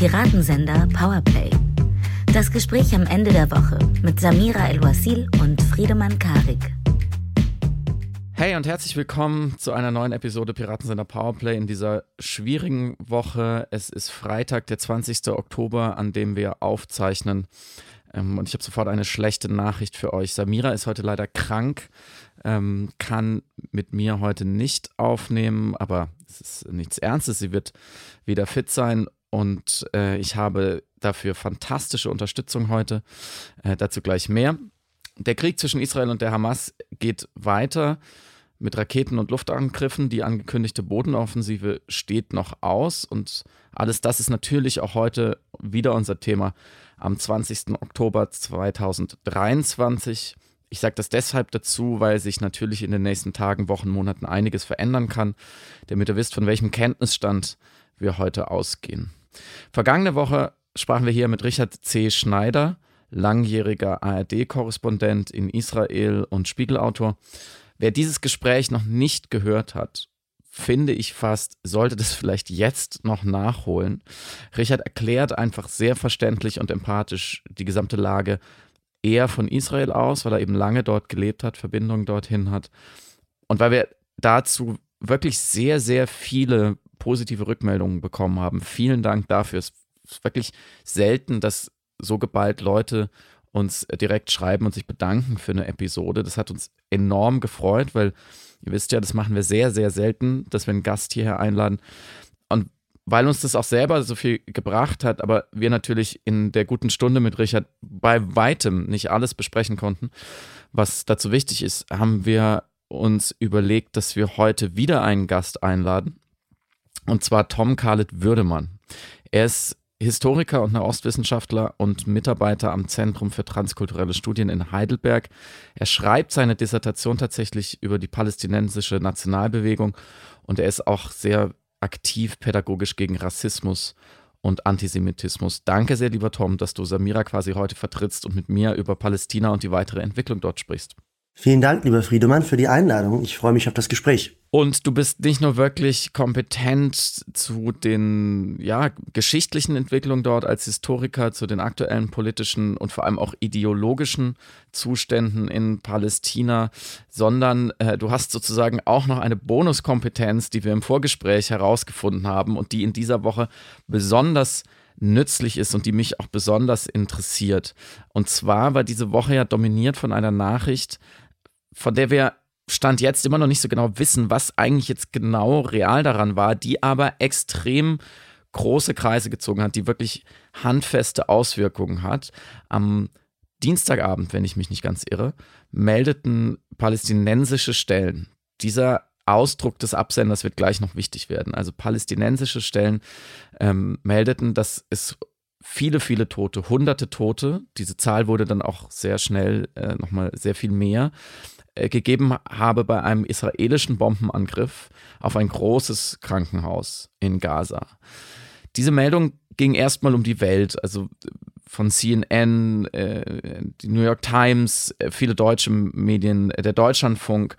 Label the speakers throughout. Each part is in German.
Speaker 1: Piratensender Powerplay. Das Gespräch am Ende der Woche mit Samira El-Wasil und Friedemann Karik.
Speaker 2: Hey und herzlich willkommen zu einer neuen Episode Piratensender Powerplay in dieser schwierigen Woche. Es ist Freitag, der 20. Oktober, an dem wir aufzeichnen. Ähm, und ich habe sofort eine schlechte Nachricht für euch. Samira ist heute leider krank, ähm, kann mit mir heute nicht aufnehmen, aber es ist nichts Ernstes. Sie wird wieder fit sein und äh, ich habe dafür fantastische Unterstützung heute. Äh, dazu gleich mehr. Der Krieg zwischen Israel und der Hamas geht weiter mit Raketen und Luftangriffen. Die angekündigte Bodenoffensive steht noch aus und alles das ist natürlich auch heute wieder unser Thema am 20. Oktober 2023. Ich sage das deshalb dazu, weil sich natürlich in den nächsten Tagen, Wochen, Monaten einiges verändern kann, damit ihr wisst, von welchem Kenntnisstand wir heute ausgehen. Vergangene Woche sprachen wir hier mit Richard C. Schneider, langjähriger ARD-Korrespondent in Israel und Spiegelautor. Wer dieses Gespräch noch nicht gehört hat, finde ich fast, sollte das vielleicht jetzt noch nachholen. Richard erklärt einfach sehr verständlich und empathisch die gesamte Lage eher von Israel aus, weil er eben lange dort gelebt hat, Verbindungen dorthin hat. Und weil wir dazu wirklich sehr, sehr viele positive Rückmeldungen bekommen haben. Vielen Dank dafür. Es ist wirklich selten, dass so geballt Leute uns direkt schreiben und sich bedanken für eine Episode. Das hat uns enorm gefreut, weil ihr wisst ja, das machen wir sehr, sehr selten, dass wir einen Gast hierher einladen. Und weil uns das auch selber so viel gebracht hat, aber wir natürlich in der guten Stunde mit Richard bei weitem nicht alles besprechen konnten, was dazu wichtig ist, haben wir uns überlegt, dass wir heute wieder einen Gast einladen. Und zwar Tom Khaled Würdemann. Er ist Historiker und Nahostwissenschaftler und Mitarbeiter am Zentrum für transkulturelle Studien in Heidelberg. Er schreibt seine Dissertation tatsächlich über die palästinensische Nationalbewegung und er ist auch sehr aktiv pädagogisch gegen Rassismus und Antisemitismus. Danke sehr, lieber Tom, dass du Samira quasi heute vertrittst und mit mir über Palästina und die weitere Entwicklung dort sprichst.
Speaker 3: Vielen Dank, lieber Friedemann, für die Einladung. Ich freue mich auf das Gespräch.
Speaker 2: Und du bist nicht nur wirklich kompetent zu den ja, geschichtlichen Entwicklungen dort als Historiker, zu den aktuellen politischen und vor allem auch ideologischen Zuständen in Palästina, sondern äh, du hast sozusagen auch noch eine Bonuskompetenz, die wir im Vorgespräch herausgefunden haben und die in dieser Woche besonders nützlich ist und die mich auch besonders interessiert. Und zwar war diese Woche ja dominiert von einer Nachricht, von der wir Stand jetzt immer noch nicht so genau wissen, was eigentlich jetzt genau real daran war, die aber extrem große Kreise gezogen hat, die wirklich handfeste Auswirkungen hat. Am Dienstagabend, wenn ich mich nicht ganz irre, meldeten palästinensische Stellen. Dieser Ausdruck des Absenders wird gleich noch wichtig werden. Also palästinensische Stellen ähm, meldeten, dass es viele, viele Tote, hunderte Tote, diese Zahl wurde dann auch sehr schnell äh, nochmal sehr viel mehr, gegeben habe bei einem israelischen Bombenangriff auf ein großes Krankenhaus in Gaza. Diese Meldung ging erstmal um die Welt, also von CNN, äh, die New York Times, äh, viele deutsche Medien, äh, der Deutschlandfunk.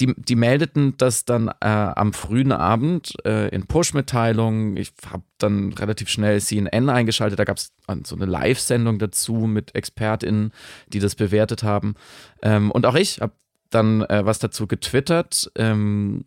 Speaker 2: Die, die meldeten das dann äh, am frühen Abend äh, in Push-Mitteilungen. Ich habe dann relativ schnell CNN eingeschaltet. Da gab es so eine Live-Sendung dazu mit ExpertInnen, die das bewertet haben. Ähm, und auch ich habe dann äh, was dazu getwittert. Ähm,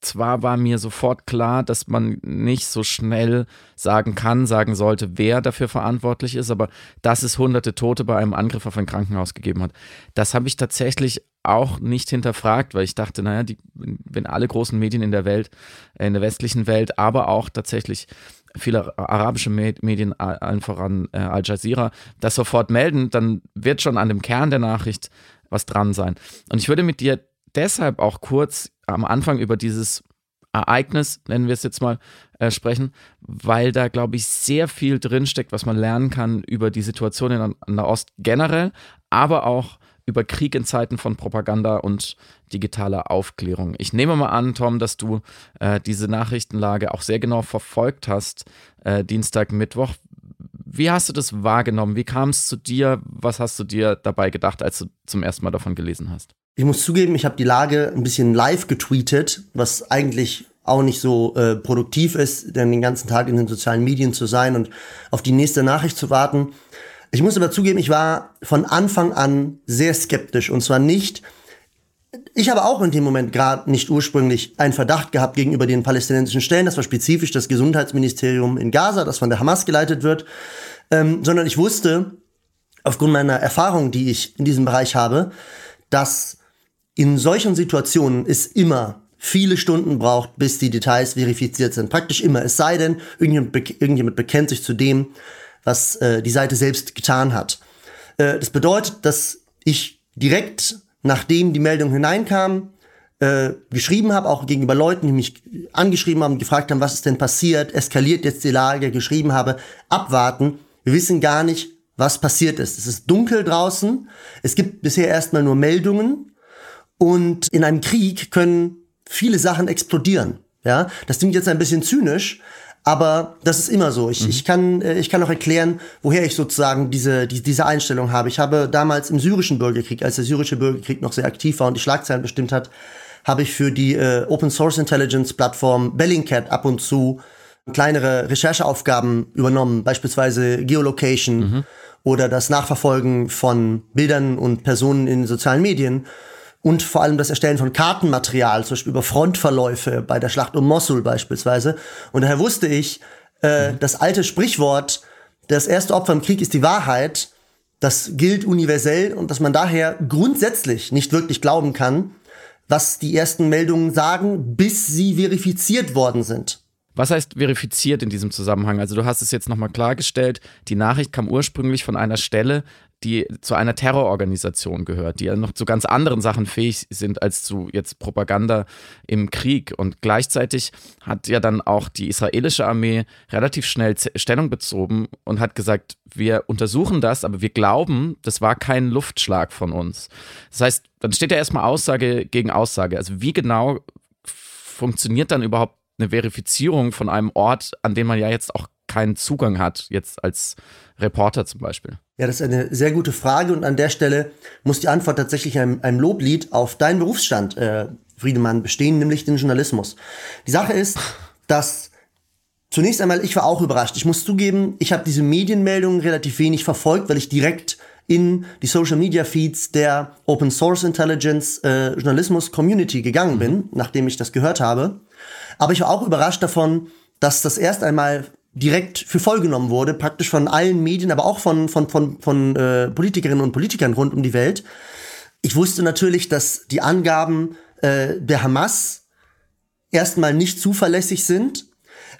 Speaker 2: zwar war mir sofort klar, dass man nicht so schnell sagen kann, sagen sollte, wer dafür verantwortlich ist, aber dass es hunderte Tote bei einem Angriff auf ein Krankenhaus gegeben hat, das habe ich tatsächlich auch nicht hinterfragt, weil ich dachte, naja, die, wenn alle großen Medien in der Welt, in der westlichen Welt, aber auch tatsächlich viele arabische Medien, allen voran äh, Al Jazeera, das sofort melden, dann wird schon an dem Kern der Nachricht was dran sein. Und ich würde mit dir deshalb auch kurz am Anfang über dieses Ereignis, nennen wir es jetzt mal, äh, sprechen, weil da, glaube ich, sehr viel drinsteckt, was man lernen kann über die Situation in Nahost generell, aber auch über Krieg in Zeiten von Propaganda und digitaler Aufklärung. Ich nehme mal an, Tom, dass du äh, diese Nachrichtenlage auch sehr genau verfolgt hast, äh, Dienstag, Mittwoch. Wie hast du das wahrgenommen? Wie kam es zu dir? Was hast du dir dabei gedacht, als du zum ersten Mal davon gelesen hast?
Speaker 3: Ich muss zugeben, ich habe die Lage ein bisschen live getweetet, was eigentlich auch nicht so äh, produktiv ist, denn den ganzen Tag in den sozialen Medien zu sein und auf die nächste Nachricht zu warten. Ich muss aber zugeben, ich war von Anfang an sehr skeptisch und zwar nicht, ich habe auch in dem Moment gerade nicht ursprünglich einen Verdacht gehabt gegenüber den palästinensischen Stellen. Das war spezifisch das Gesundheitsministerium in Gaza, das von der Hamas geleitet wird. Ähm, sondern ich wusste, aufgrund meiner Erfahrung, die ich in diesem Bereich habe, dass in solchen Situationen es immer viele Stunden braucht, bis die Details verifiziert sind. Praktisch immer. Es sei denn, irgendjemand, irgendjemand bekennt sich zu dem, was äh, die Seite selbst getan hat. Äh, das bedeutet, dass ich direkt, nachdem die Meldung hineinkam, äh, geschrieben habe, auch gegenüber Leuten, die mich angeschrieben haben, gefragt haben, was ist denn passiert, eskaliert jetzt die Lage, geschrieben habe, abwarten. Wir wissen gar nicht, was passiert ist. Es ist dunkel draußen. Es gibt bisher erstmal nur Meldungen. Und in einem Krieg können viele Sachen explodieren. Ja, das klingt jetzt ein bisschen zynisch, aber das ist immer so. Ich, mhm. ich, kann, äh, ich kann auch erklären, woher ich sozusagen diese, die, diese Einstellung habe. Ich habe damals im syrischen Bürgerkrieg, als der syrische Bürgerkrieg noch sehr aktiv war und die Schlagzeilen bestimmt hat, habe ich für die äh, Open Source Intelligence Plattform Bellingcat ab und zu kleinere Rechercheaufgaben übernommen, beispielsweise Geolocation mhm. oder das Nachverfolgen von Bildern und Personen in sozialen Medien und vor allem das Erstellen von Kartenmaterial, zum Beispiel über Frontverläufe bei der Schlacht um Mosul beispielsweise. Und daher wusste ich, äh, mhm. das alte Sprichwort, das erste Opfer im Krieg ist die Wahrheit, das gilt universell und dass man daher grundsätzlich nicht wirklich glauben kann, was die ersten Meldungen sagen, bis sie verifiziert worden sind.
Speaker 2: Was heißt verifiziert in diesem Zusammenhang? Also du hast es jetzt nochmal klargestellt, die Nachricht kam ursprünglich von einer Stelle, die zu einer Terrororganisation gehört, die ja noch zu ganz anderen Sachen fähig sind als zu jetzt Propaganda im Krieg. Und gleichzeitig hat ja dann auch die israelische Armee relativ schnell Stellung bezogen und hat gesagt, wir untersuchen das, aber wir glauben, das war kein Luftschlag von uns. Das heißt, dann steht ja erstmal Aussage gegen Aussage. Also wie genau funktioniert dann überhaupt eine Verifizierung von einem Ort, an dem man ja jetzt auch keinen Zugang hat, jetzt als Reporter zum Beispiel?
Speaker 3: Ja, das ist eine sehr gute Frage und an der Stelle muss die Antwort tatsächlich einem, einem Loblied auf deinen Berufsstand, äh, Friedemann, bestehen, nämlich den Journalismus. Die Sache ist, dass zunächst einmal, ich war auch überrascht. Ich muss zugeben, ich habe diese Medienmeldungen relativ wenig verfolgt, weil ich direkt in die Social Media Feeds der Open Source Intelligence äh, Journalismus Community gegangen bin, mhm. nachdem ich das gehört habe. Aber ich war auch überrascht davon, dass das erst einmal direkt für voll genommen wurde, praktisch von allen Medien, aber auch von, von, von, von äh, Politikerinnen und Politikern rund um die Welt. Ich wusste natürlich, dass die Angaben äh, der Hamas erstmal nicht zuverlässig sind.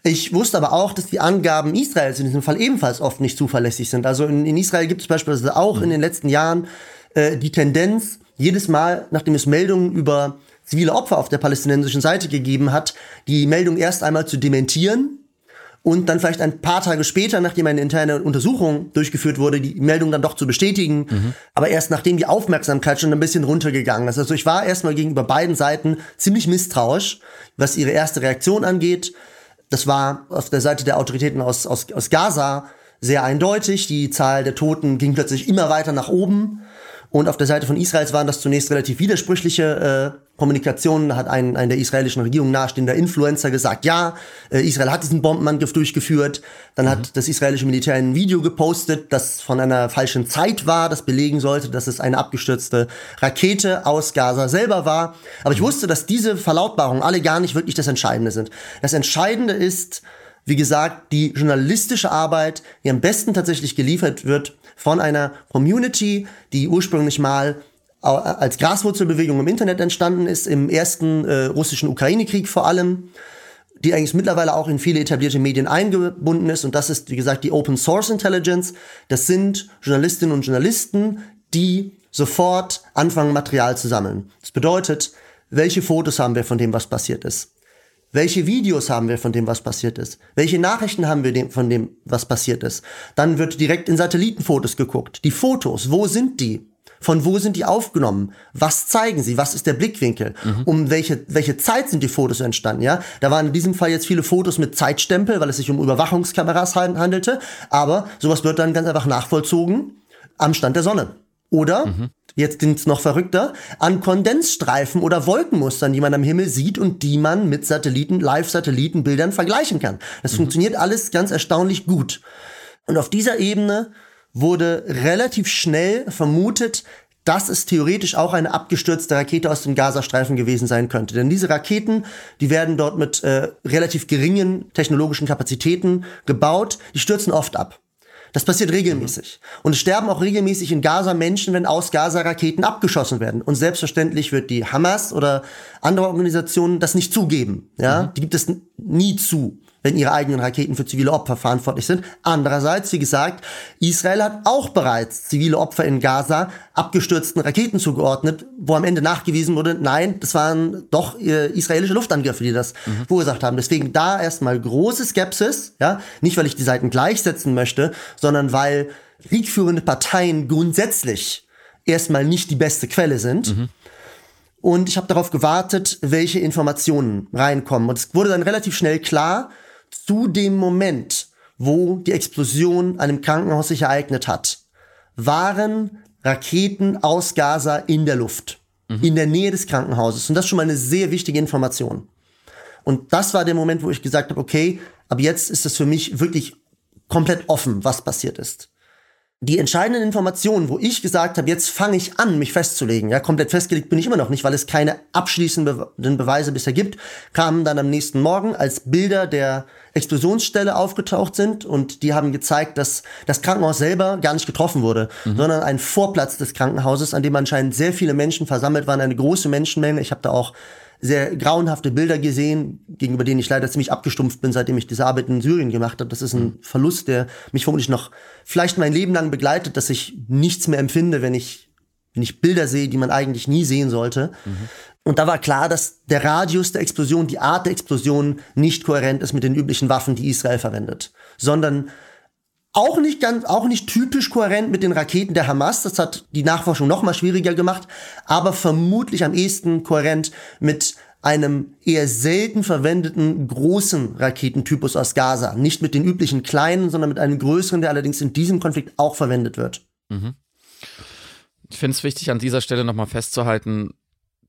Speaker 3: Ich wusste aber auch, dass die Angaben Israels in diesem Fall ebenfalls oft nicht zuverlässig sind. Also in, in Israel gibt es beispielsweise auch in den letzten Jahren äh, die Tendenz, jedes Mal, nachdem es Meldungen über zivile Opfer auf der palästinensischen Seite gegeben hat, die Meldung erst einmal zu dementieren und dann vielleicht ein paar Tage später, nachdem eine interne Untersuchung durchgeführt wurde, die Meldung dann doch zu bestätigen, mhm. aber erst nachdem die Aufmerksamkeit schon ein bisschen runtergegangen ist. Also ich war erstmal gegenüber beiden Seiten ziemlich misstrauisch, was ihre erste Reaktion angeht. Das war auf der Seite der Autoritäten aus, aus, aus Gaza sehr eindeutig. Die Zahl der Toten ging plötzlich immer weiter nach oben. Und auf der Seite von Israels waren das zunächst relativ widersprüchliche äh, Kommunikationen. Da hat ein, ein der israelischen Regierung nahestehender Influencer gesagt, ja, äh, Israel hat diesen Bombenangriff durchgeführt. Dann mhm. hat das israelische Militär ein Video gepostet, das von einer falschen Zeit war, das belegen sollte, dass es eine abgestürzte Rakete aus Gaza selber war. Aber ich mhm. wusste, dass diese Verlautbarungen alle gar nicht wirklich das Entscheidende sind. Das Entscheidende ist, wie gesagt, die journalistische Arbeit, die am besten tatsächlich geliefert wird von einer Community, die ursprünglich mal als Graswurzelbewegung im Internet entstanden ist, im ersten äh, russischen Ukraine-Krieg vor allem, die eigentlich mittlerweile auch in viele etablierte Medien eingebunden ist. Und das ist, wie gesagt, die Open Source Intelligence. Das sind Journalistinnen und Journalisten, die sofort anfangen, Material zu sammeln. Das bedeutet, welche Fotos haben wir von dem, was passiert ist? Welche Videos haben wir von dem, was passiert ist? Welche Nachrichten haben wir von dem, was passiert ist? Dann wird direkt in Satellitenfotos geguckt. Die Fotos, wo sind die? Von wo sind die aufgenommen? Was zeigen sie? Was ist der Blickwinkel? Mhm. Um welche, welche Zeit sind die Fotos entstanden? Ja, da waren in diesem Fall jetzt viele Fotos mit Zeitstempel, weil es sich um Überwachungskameras handelte. Aber sowas wird dann ganz einfach nachvollzogen am Stand der Sonne. Oder, mhm. jetzt es noch verrückter, an Kondensstreifen oder Wolkenmustern, die man am Himmel sieht und die man mit Satelliten, Live-Satellitenbildern vergleichen kann. Das mhm. funktioniert alles ganz erstaunlich gut. Und auf dieser Ebene wurde relativ schnell vermutet, dass es theoretisch auch eine abgestürzte Rakete aus dem Gazastreifen gewesen sein könnte. Denn diese Raketen, die werden dort mit äh, relativ geringen technologischen Kapazitäten gebaut, die stürzen oft ab. Das passiert regelmäßig. Und es sterben auch regelmäßig in Gaza Menschen, wenn aus Gaza Raketen abgeschossen werden. Und selbstverständlich wird die Hamas oder andere Organisationen das nicht zugeben. Ja, mhm. die gibt es nie zu wenn ihre eigenen Raketen für zivile Opfer verantwortlich sind. Andererseits, wie gesagt, Israel hat auch bereits zivile Opfer in Gaza abgestürzten Raketen zugeordnet, wo am Ende nachgewiesen wurde, nein, das waren doch äh, israelische Luftangriffe, die das mhm. verursacht haben. Deswegen da erstmal große Skepsis, ja, nicht weil ich die Seiten gleichsetzen möchte, sondern weil kriegführende Parteien grundsätzlich erstmal nicht die beste Quelle sind. Mhm. Und ich habe darauf gewartet, welche Informationen reinkommen. Und es wurde dann relativ schnell klar, zu dem Moment, wo die Explosion an dem Krankenhaus sich ereignet hat, waren Raketen aus Gaza in der Luft, mhm. in der Nähe des Krankenhauses. Und das ist schon mal eine sehr wichtige Information. Und das war der Moment, wo ich gesagt habe, okay, ab jetzt ist es für mich wirklich komplett offen, was passiert ist die entscheidenden Informationen, wo ich gesagt habe, jetzt fange ich an, mich festzulegen, ja, komplett festgelegt bin ich immer noch nicht, weil es keine abschließenden Beweise bisher gibt, kamen dann am nächsten Morgen, als Bilder der Explosionsstelle aufgetaucht sind und die haben gezeigt, dass das Krankenhaus selber gar nicht getroffen wurde, mhm. sondern ein Vorplatz des Krankenhauses, an dem anscheinend sehr viele Menschen versammelt waren, eine große Menschenmenge. Ich habe da auch sehr grauenhafte Bilder gesehen, gegenüber denen ich leider ziemlich abgestumpft bin, seitdem ich diese Arbeit in Syrien gemacht habe. Das ist ein Verlust, der mich vermutlich noch vielleicht mein Leben lang begleitet, dass ich nichts mehr empfinde, wenn ich, wenn ich Bilder sehe, die man eigentlich nie sehen sollte. Mhm. Und da war klar, dass der Radius der Explosion, die Art der Explosion nicht kohärent ist mit den üblichen Waffen, die Israel verwendet, sondern auch nicht ganz, auch nicht typisch kohärent mit den Raketen der Hamas. Das hat die Nachforschung noch mal schwieriger gemacht, aber vermutlich am ehesten kohärent mit einem eher selten verwendeten großen Raketentypus aus Gaza. Nicht mit den üblichen kleinen, sondern mit einem größeren, der allerdings in diesem Konflikt auch verwendet wird. Mhm.
Speaker 2: Ich finde es wichtig, an dieser Stelle nochmal festzuhalten,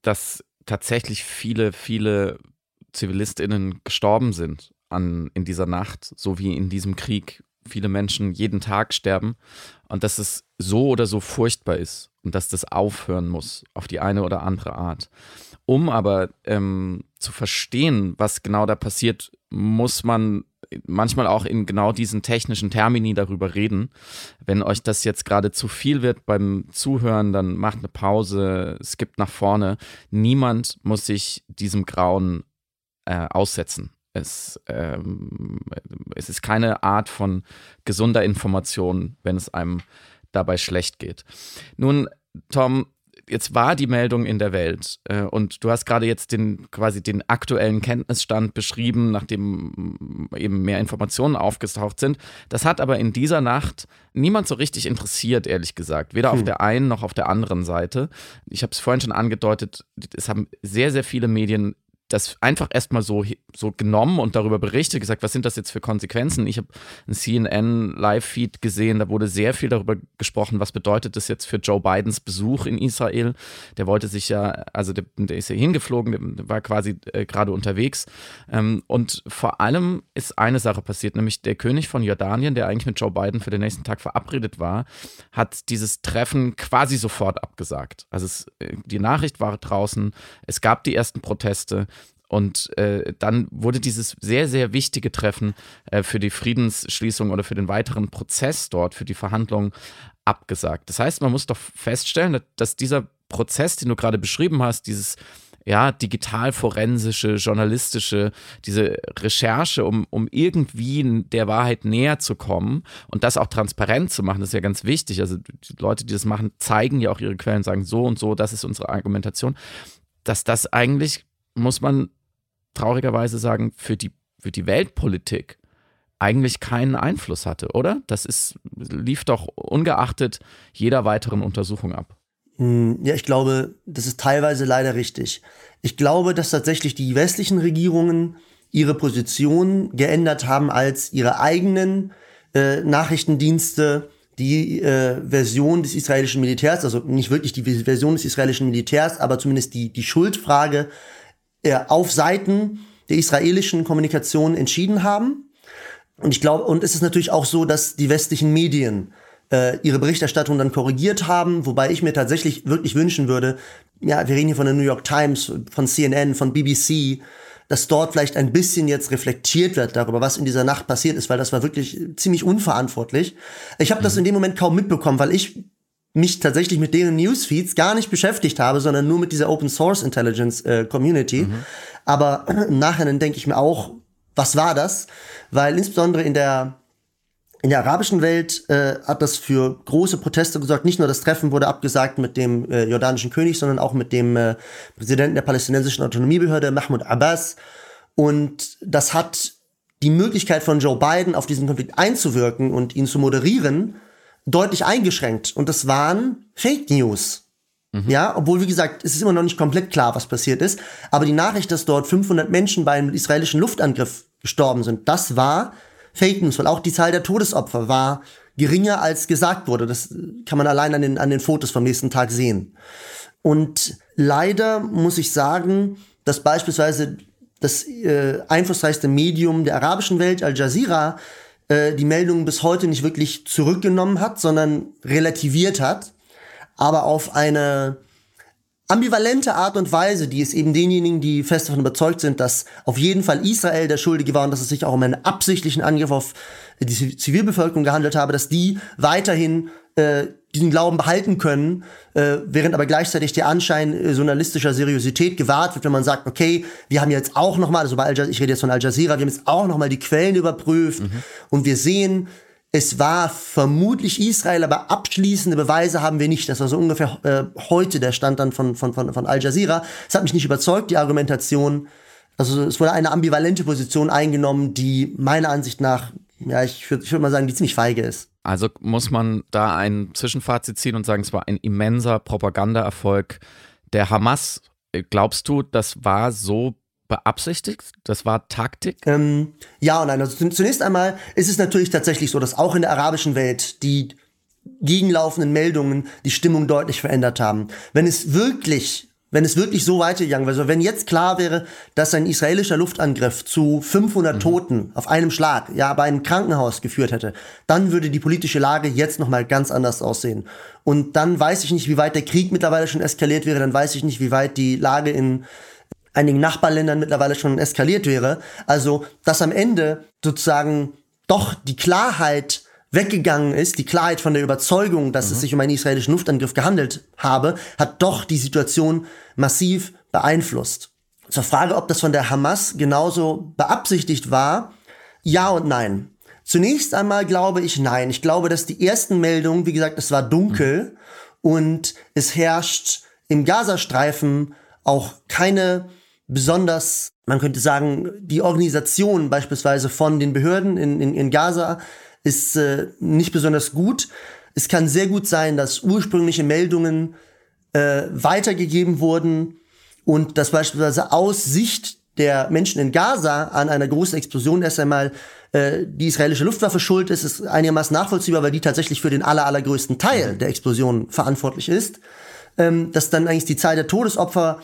Speaker 2: dass tatsächlich viele, viele ZivilistInnen gestorben sind an, in dieser Nacht, so wie in diesem Krieg viele Menschen jeden Tag sterben und dass es so oder so furchtbar ist und dass das aufhören muss auf die eine oder andere Art. Um aber ähm, zu verstehen, was genau da passiert, muss man manchmal auch in genau diesen technischen Termini darüber reden. Wenn euch das jetzt gerade zu viel wird beim Zuhören, dann macht eine Pause, skippt nach vorne. Niemand muss sich diesem Grauen äh, aussetzen. Es, ähm, es ist keine Art von gesunder Information, wenn es einem dabei schlecht geht. Nun, Tom, jetzt war die Meldung in der Welt äh, und du hast gerade jetzt den quasi den aktuellen Kenntnisstand beschrieben, nachdem eben mehr Informationen aufgetaucht sind. Das hat aber in dieser Nacht niemand so richtig interessiert, ehrlich gesagt. Weder hm. auf der einen noch auf der anderen Seite. Ich habe es vorhin schon angedeutet, es haben sehr, sehr viele Medien das einfach erstmal so, so genommen und darüber berichtet, gesagt, was sind das jetzt für Konsequenzen? Ich habe einen CNN-Live-Feed gesehen, da wurde sehr viel darüber gesprochen, was bedeutet das jetzt für Joe Bidens Besuch in Israel. Der wollte sich ja, also der, der ist ja hingeflogen, der war quasi äh, gerade unterwegs. Ähm, und vor allem ist eine Sache passiert, nämlich der König von Jordanien, der eigentlich mit Joe Biden für den nächsten Tag verabredet war, hat dieses Treffen quasi sofort abgesagt. Also es, äh, die Nachricht war draußen, es gab die ersten Proteste. Und äh, dann wurde dieses sehr, sehr wichtige Treffen äh, für die Friedensschließung oder für den weiteren Prozess dort, für die Verhandlungen abgesagt. Das heißt, man muss doch feststellen, dass dieser Prozess, den du gerade beschrieben hast, dieses ja, digital-forensische, journalistische, diese Recherche, um, um irgendwie der Wahrheit näher zu kommen und das auch transparent zu machen, das ist ja ganz wichtig. Also die Leute, die das machen, zeigen ja auch ihre Quellen, sagen so und so, das ist unsere Argumentation, dass das eigentlich, muss man traurigerweise sagen, für die, für die Weltpolitik eigentlich keinen Einfluss hatte, oder? Das ist, lief doch ungeachtet jeder weiteren Untersuchung ab.
Speaker 3: Hm, ja, ich glaube, das ist teilweise leider richtig. Ich glaube, dass tatsächlich die westlichen Regierungen ihre Position geändert haben, als ihre eigenen äh, Nachrichtendienste die äh, Version des israelischen Militärs, also nicht wirklich die Version des israelischen Militärs, aber zumindest die, die Schuldfrage äh, auf Seiten der israelischen Kommunikation entschieden haben. Und ich glaube, und es ist natürlich auch so, dass die westlichen Medien äh, ihre Berichterstattung dann korrigiert haben, wobei ich mir tatsächlich wirklich wünschen würde, ja, wir reden hier von der New York Times, von CNN, von BBC, dass dort vielleicht ein bisschen jetzt reflektiert wird darüber, was in dieser Nacht passiert ist, weil das war wirklich ziemlich unverantwortlich. Ich habe mhm. das in dem Moment kaum mitbekommen, weil ich mich tatsächlich mit deren Newsfeeds gar nicht beschäftigt habe, sondern nur mit dieser Open Source Intelligence äh, Community. Mhm. Aber im Nachhinein denke ich mir auch, was war das? Weil insbesondere in der in der arabischen Welt äh, hat das für große Proteste gesorgt. Nicht nur das Treffen wurde abgesagt mit dem äh, jordanischen König, sondern auch mit dem äh, Präsidenten der palästinensischen Autonomiebehörde, Mahmoud Abbas. Und das hat die Möglichkeit von Joe Biden auf diesen Konflikt einzuwirken und ihn zu moderieren, deutlich eingeschränkt. Und das waren Fake News. Mhm. Ja, obwohl, wie gesagt, es ist immer noch nicht komplett klar, was passiert ist. Aber die Nachricht, dass dort 500 Menschen beim israelischen Luftangriff gestorben sind, das war Fake News, weil auch die Zahl der Todesopfer war geringer als gesagt wurde. Das kann man allein an den, an den Fotos vom nächsten Tag sehen. Und leider muss ich sagen, dass beispielsweise das äh, einflussreichste Medium der arabischen Welt, Al Jazeera, äh, die Meldungen bis heute nicht wirklich zurückgenommen hat, sondern relativiert hat, aber auf eine ambivalente Art und Weise, die es eben denjenigen, die fest davon überzeugt sind, dass auf jeden Fall Israel der Schuldige war und dass es sich auch um einen absichtlichen Angriff auf die Zivilbevölkerung gehandelt habe, dass die weiterhin äh, diesen Glauben behalten können, äh, während aber gleichzeitig der Anschein äh, journalistischer Seriosität gewahrt wird, wenn man sagt, okay, wir haben jetzt auch nochmal, also bei Al ich rede jetzt von Al Jazeera, wir haben jetzt auch nochmal die Quellen überprüft mhm. und wir sehen, es war vermutlich Israel, aber abschließende Beweise haben wir nicht. Das war so ungefähr äh, heute der Stand dann von, von, von, von Al Jazeera. Es hat mich nicht überzeugt, die Argumentation. Also es wurde eine ambivalente Position eingenommen, die meiner Ansicht nach, ja, ich würde würd mal sagen, die ziemlich feige ist.
Speaker 2: Also muss man da ein Zwischenfazit ziehen und sagen, es war ein immenser Propagandaerfolg der Hamas. Glaubst du, das war so beabsichtigt? Das war Taktik?
Speaker 3: Ähm, ja und nein. Also zunächst einmal ist es natürlich tatsächlich so, dass auch in der arabischen Welt die gegenlaufenden Meldungen die Stimmung deutlich verändert haben. Wenn es wirklich wenn es wirklich so weitergegangen wäre, also wenn jetzt klar wäre, dass ein israelischer Luftangriff zu 500 mhm. Toten auf einem Schlag, ja, bei einem Krankenhaus geführt hätte, dann würde die politische Lage jetzt noch mal ganz anders aussehen. Und dann weiß ich nicht, wie weit der Krieg mittlerweile schon eskaliert wäre, dann weiß ich nicht, wie weit die Lage in einigen Nachbarländern mittlerweile schon eskaliert wäre. Also, dass am Ende sozusagen doch die Klarheit weggegangen ist, die Klarheit von der Überzeugung, dass mhm. es sich um einen israelischen Luftangriff gehandelt habe, hat doch die Situation massiv beeinflusst. Zur Frage, ob das von der Hamas genauso beabsichtigt war, ja und nein. Zunächst einmal glaube ich nein. Ich glaube, dass die ersten Meldungen, wie gesagt, es war dunkel mhm. und es herrscht im Gazastreifen auch keine besonders, man könnte sagen, die Organisation beispielsweise von den Behörden in, in, in Gaza ist äh, nicht besonders gut. Es kann sehr gut sein, dass ursprüngliche Meldungen äh, weitergegeben wurden und dass beispielsweise aus Sicht der Menschen in Gaza an einer großen Explosion erst einmal äh, die israelische Luftwaffe schuld ist, ist einigermaßen nachvollziehbar, weil die tatsächlich für den aller, allergrößten Teil der Explosion verantwortlich ist. Ähm, dass dann eigentlich die Zahl der Todesopfer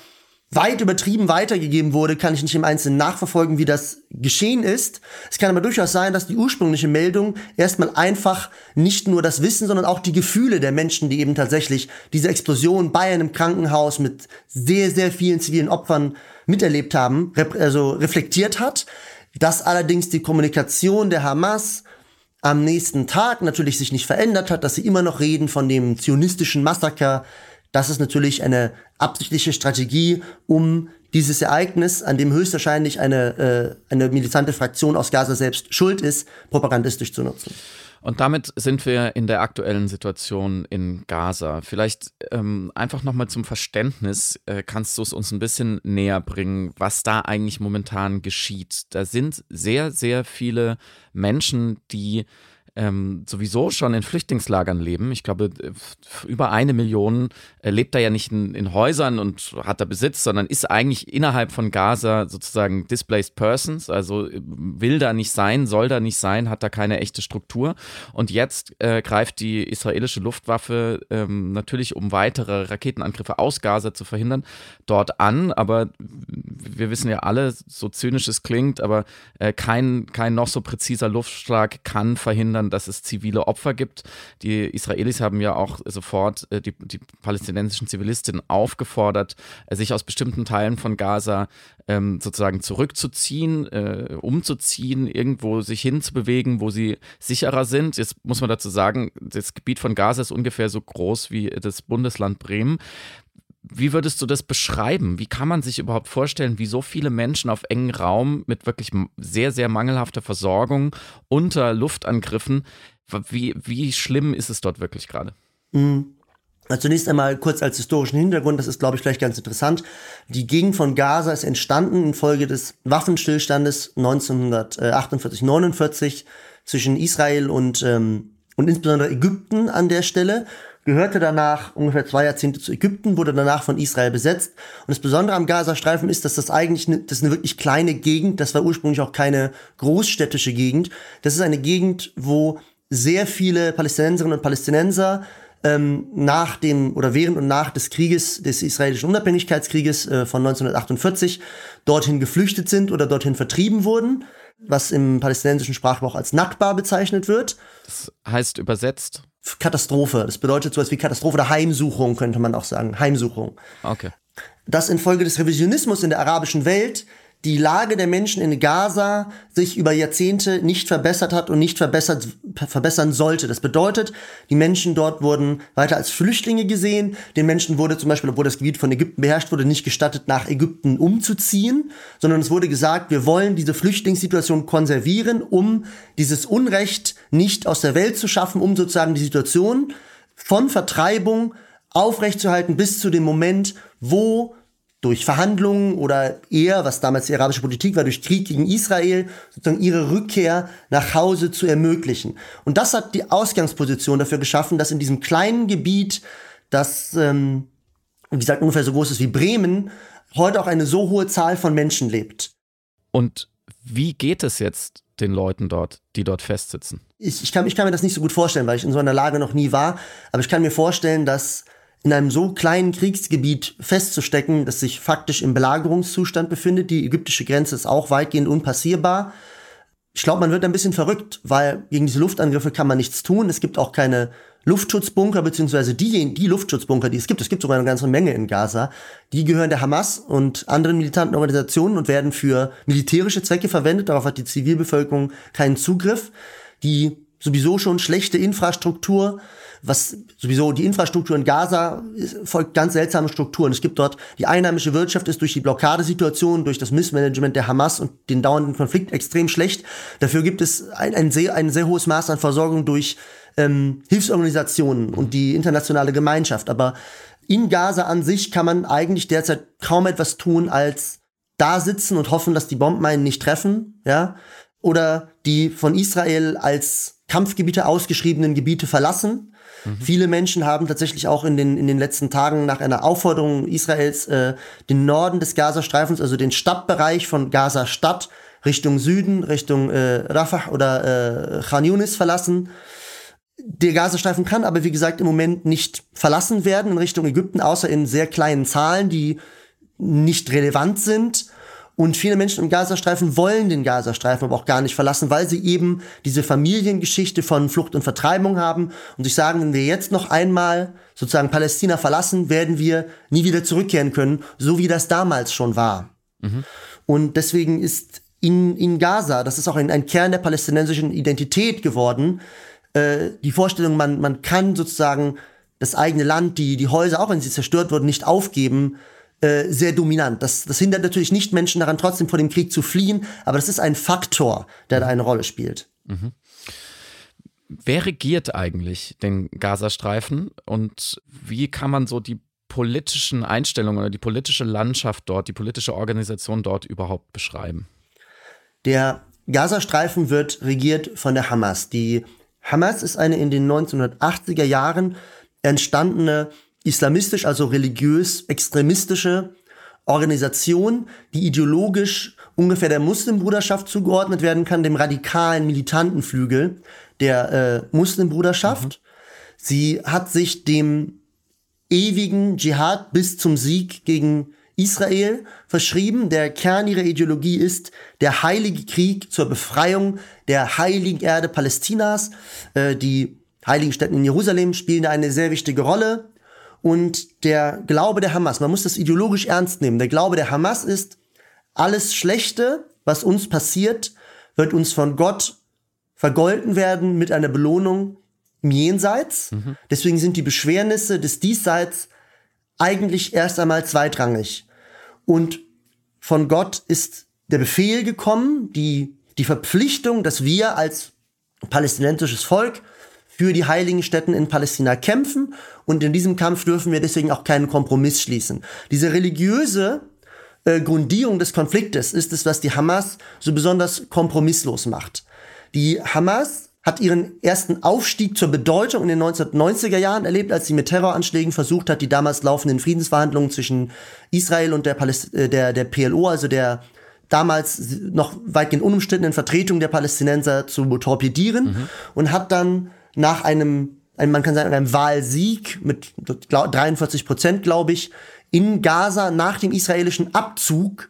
Speaker 3: weit übertrieben weitergegeben wurde, kann ich nicht im Einzelnen nachverfolgen, wie das geschehen ist. Es kann aber durchaus sein, dass die ursprüngliche Meldung erstmal einfach nicht nur das Wissen, sondern auch die Gefühle der Menschen, die eben tatsächlich diese Explosion bei einem Krankenhaus mit sehr, sehr vielen zivilen Opfern miterlebt haben, also reflektiert hat. Dass allerdings die Kommunikation der Hamas am nächsten Tag natürlich sich nicht verändert hat, dass sie immer noch reden von dem zionistischen Massaker das ist natürlich eine absichtliche Strategie, um dieses Ereignis, an dem höchstwahrscheinlich eine, äh, eine militante Fraktion aus Gaza selbst schuld ist, propagandistisch zu nutzen.
Speaker 2: Und damit sind wir in der aktuellen Situation in Gaza. Vielleicht ähm, einfach nochmal zum Verständnis, äh, kannst du es uns ein bisschen näher bringen, was da eigentlich momentan geschieht. Da sind sehr, sehr viele Menschen, die ähm, sowieso schon in Flüchtlingslagern leben. Ich glaube, über eine Million äh, lebt da ja nicht in, in, Häusern und hat da Besitz, sondern ist eigentlich innerhalb von Gaza sozusagen displaced persons, also äh, will da nicht sein, soll da nicht sein, hat da keine echte Struktur. Und jetzt äh, greift die israelische Luftwaffe ähm, natürlich, um weitere Raketenangriffe aus Gaza zu verhindern, dort an. Aber wir wissen ja alle, so zynisch es klingt, aber äh, kein, kein noch so präziser Luftschlag kann verhindern, dass es zivile Opfer gibt. Die Israelis haben ja auch sofort äh, die, die palästinensischen Zivilistinnen aufgefordert, äh, sich aus bestimmten Teilen von Gaza ähm, sozusagen zurückzuziehen, äh, umzuziehen, irgendwo sich hinzubewegen, wo sie sicherer sind. Jetzt muss man dazu sagen, das Gebiet von Gaza ist ungefähr so groß wie das Bundesland Bremen. Wie würdest du das beschreiben? Wie kann man sich überhaupt vorstellen, wie so viele Menschen auf engen Raum mit wirklich sehr, sehr mangelhafter Versorgung unter Luftangriffen, wie, wie schlimm ist es dort wirklich gerade?
Speaker 3: Mhm. Zunächst einmal kurz als historischen Hintergrund, das ist, glaube ich, vielleicht ganz interessant. Die Gegend von Gaza ist entstanden infolge des Waffenstillstandes 1948-49 zwischen Israel und, ähm, und insbesondere Ägypten an der Stelle gehörte danach ungefähr zwei Jahrzehnte zu Ägypten, wurde danach von Israel besetzt. Und das Besondere am Gazastreifen ist, dass das eigentlich eine, das ist eine wirklich kleine Gegend, das war ursprünglich auch keine großstädtische Gegend. Das ist eine Gegend, wo sehr viele Palästinenserinnen und Palästinenser ähm, nach dem oder während und nach des Krieges, des israelischen Unabhängigkeitskrieges äh, von 1948 dorthin geflüchtet sind oder dorthin vertrieben wurden, was im palästinensischen Sprachgebrauch als Nakba bezeichnet wird.
Speaker 2: Das heißt übersetzt
Speaker 3: Katastrophe. Das bedeutet sowas wie Katastrophe oder Heimsuchung, könnte man auch sagen. Heimsuchung.
Speaker 2: Okay.
Speaker 3: Dass infolge des Revisionismus in der arabischen Welt die Lage der Menschen in Gaza sich über Jahrzehnte nicht verbessert hat und nicht verbessert, verbessern sollte. Das bedeutet, die Menschen dort wurden weiter als Flüchtlinge gesehen. Den Menschen wurde zum Beispiel, obwohl das Gebiet von Ägypten beherrscht wurde, nicht gestattet, nach Ägypten umzuziehen, sondern es wurde gesagt, wir wollen diese Flüchtlingssituation konservieren, um dieses Unrecht nicht aus der Welt zu schaffen, um sozusagen die Situation von Vertreibung aufrechtzuerhalten bis zu dem Moment, wo durch Verhandlungen oder eher, was damals die arabische Politik war, durch Krieg gegen Israel, sozusagen ihre Rückkehr nach Hause zu ermöglichen. Und das hat die Ausgangsposition dafür geschaffen, dass in diesem kleinen Gebiet, das, ähm, wie gesagt, ungefähr so groß ist wie Bremen, heute auch eine so hohe Zahl von Menschen lebt.
Speaker 2: Und wie geht es jetzt den Leuten dort, die dort festsitzen?
Speaker 3: Ich, ich, kann, ich kann mir das nicht so gut vorstellen, weil ich in so einer Lage noch nie war. Aber ich kann mir vorstellen, dass in einem so kleinen Kriegsgebiet festzustecken, das sich faktisch im Belagerungszustand befindet. Die ägyptische Grenze ist auch weitgehend unpassierbar. Ich glaube, man wird ein bisschen verrückt, weil gegen diese Luftangriffe kann man nichts tun. Es gibt auch keine Luftschutzbunker, beziehungsweise die, die Luftschutzbunker, die es gibt, es gibt sogar eine ganze Menge in Gaza, die gehören der Hamas und anderen militanten Organisationen und werden für militärische Zwecke verwendet. Darauf hat die Zivilbevölkerung keinen Zugriff. Die sowieso schon schlechte Infrastruktur was sowieso die Infrastruktur in Gaza folgt ganz seltsame Strukturen. Es gibt dort, die einheimische Wirtschaft ist durch die Blockadesituation, durch das Missmanagement der Hamas und den dauernden Konflikt extrem schlecht. Dafür gibt es ein, ein, sehr, ein sehr hohes Maß an Versorgung durch ähm, Hilfsorganisationen und die internationale Gemeinschaft. Aber in Gaza an sich kann man eigentlich derzeit kaum etwas tun, als da sitzen und hoffen, dass die Bomben einen nicht treffen, ja, oder die von Israel als Kampfgebiete ausgeschriebenen Gebiete verlassen Mhm. Viele Menschen haben tatsächlich auch in den, in den letzten Tagen nach einer Aufforderung Israels äh, den Norden des Gazastreifens, also den Stadtbereich von Gaza-Stadt, Richtung Süden, Richtung äh, Rafah oder äh, Khan Yunis verlassen. Der Gazastreifen kann aber, wie gesagt, im Moment nicht verlassen werden in Richtung Ägypten, außer in sehr kleinen Zahlen, die nicht relevant sind. Und viele Menschen im Gazastreifen wollen den Gazastreifen aber auch gar nicht verlassen, weil sie eben diese Familiengeschichte von Flucht und Vertreibung haben und sich sagen, wenn wir jetzt noch einmal sozusagen Palästina verlassen, werden wir nie wieder zurückkehren können, so wie das damals schon war. Mhm. Und deswegen ist in, in Gaza, das ist auch ein, ein Kern der palästinensischen Identität geworden, äh, die Vorstellung, man, man kann sozusagen das eigene Land, die, die Häuser, auch wenn sie zerstört wurden, nicht aufgeben, äh, sehr dominant. Das, das hindert natürlich nicht Menschen daran, trotzdem vor dem Krieg zu fliehen, aber das ist ein Faktor, der da eine Rolle spielt. Mhm.
Speaker 2: Wer regiert eigentlich den Gazastreifen und wie kann man so die politischen Einstellungen oder die politische Landschaft dort, die politische Organisation dort überhaupt beschreiben?
Speaker 3: Der Gazastreifen wird regiert von der Hamas. Die Hamas ist eine in den 1980er Jahren entstandene islamistisch, also religiös extremistische Organisation, die ideologisch ungefähr der Muslimbruderschaft zugeordnet werden kann, dem radikalen militanten Flügel der äh, Muslimbruderschaft. Mhm. Sie hat sich dem ewigen Dschihad bis zum Sieg gegen Israel verschrieben. Der Kern ihrer Ideologie ist der heilige Krieg zur Befreiung der heiligen Erde Palästinas. Äh, die heiligen Städte in Jerusalem spielen da eine sehr wichtige Rolle. Und der Glaube der Hamas, man muss das ideologisch ernst nehmen. Der Glaube der Hamas ist, alles Schlechte, was uns passiert, wird uns von Gott vergolten werden mit einer Belohnung im Jenseits. Mhm. Deswegen sind die Beschwernisse des Diesseits eigentlich erst einmal zweitrangig. Und von Gott ist der Befehl gekommen, die, die Verpflichtung, dass wir als palästinensisches Volk für die heiligen Städten in Palästina kämpfen und in diesem Kampf dürfen wir deswegen auch keinen Kompromiss schließen. Diese religiöse äh, Grundierung des Konfliktes ist es, was die Hamas so besonders kompromisslos macht. Die Hamas hat ihren ersten Aufstieg zur Bedeutung in den 1990er Jahren erlebt, als sie mit Terroranschlägen versucht hat, die damals laufenden Friedensverhandlungen zwischen Israel und der, Paläst äh, der, der PLO, also der damals noch weitgehend unumstrittenen Vertretung der Palästinenser zu torpedieren mhm. und hat dann nach einem, man kann sagen, einem Wahlsieg mit 43 Prozent, glaube ich, in Gaza nach dem israelischen Abzug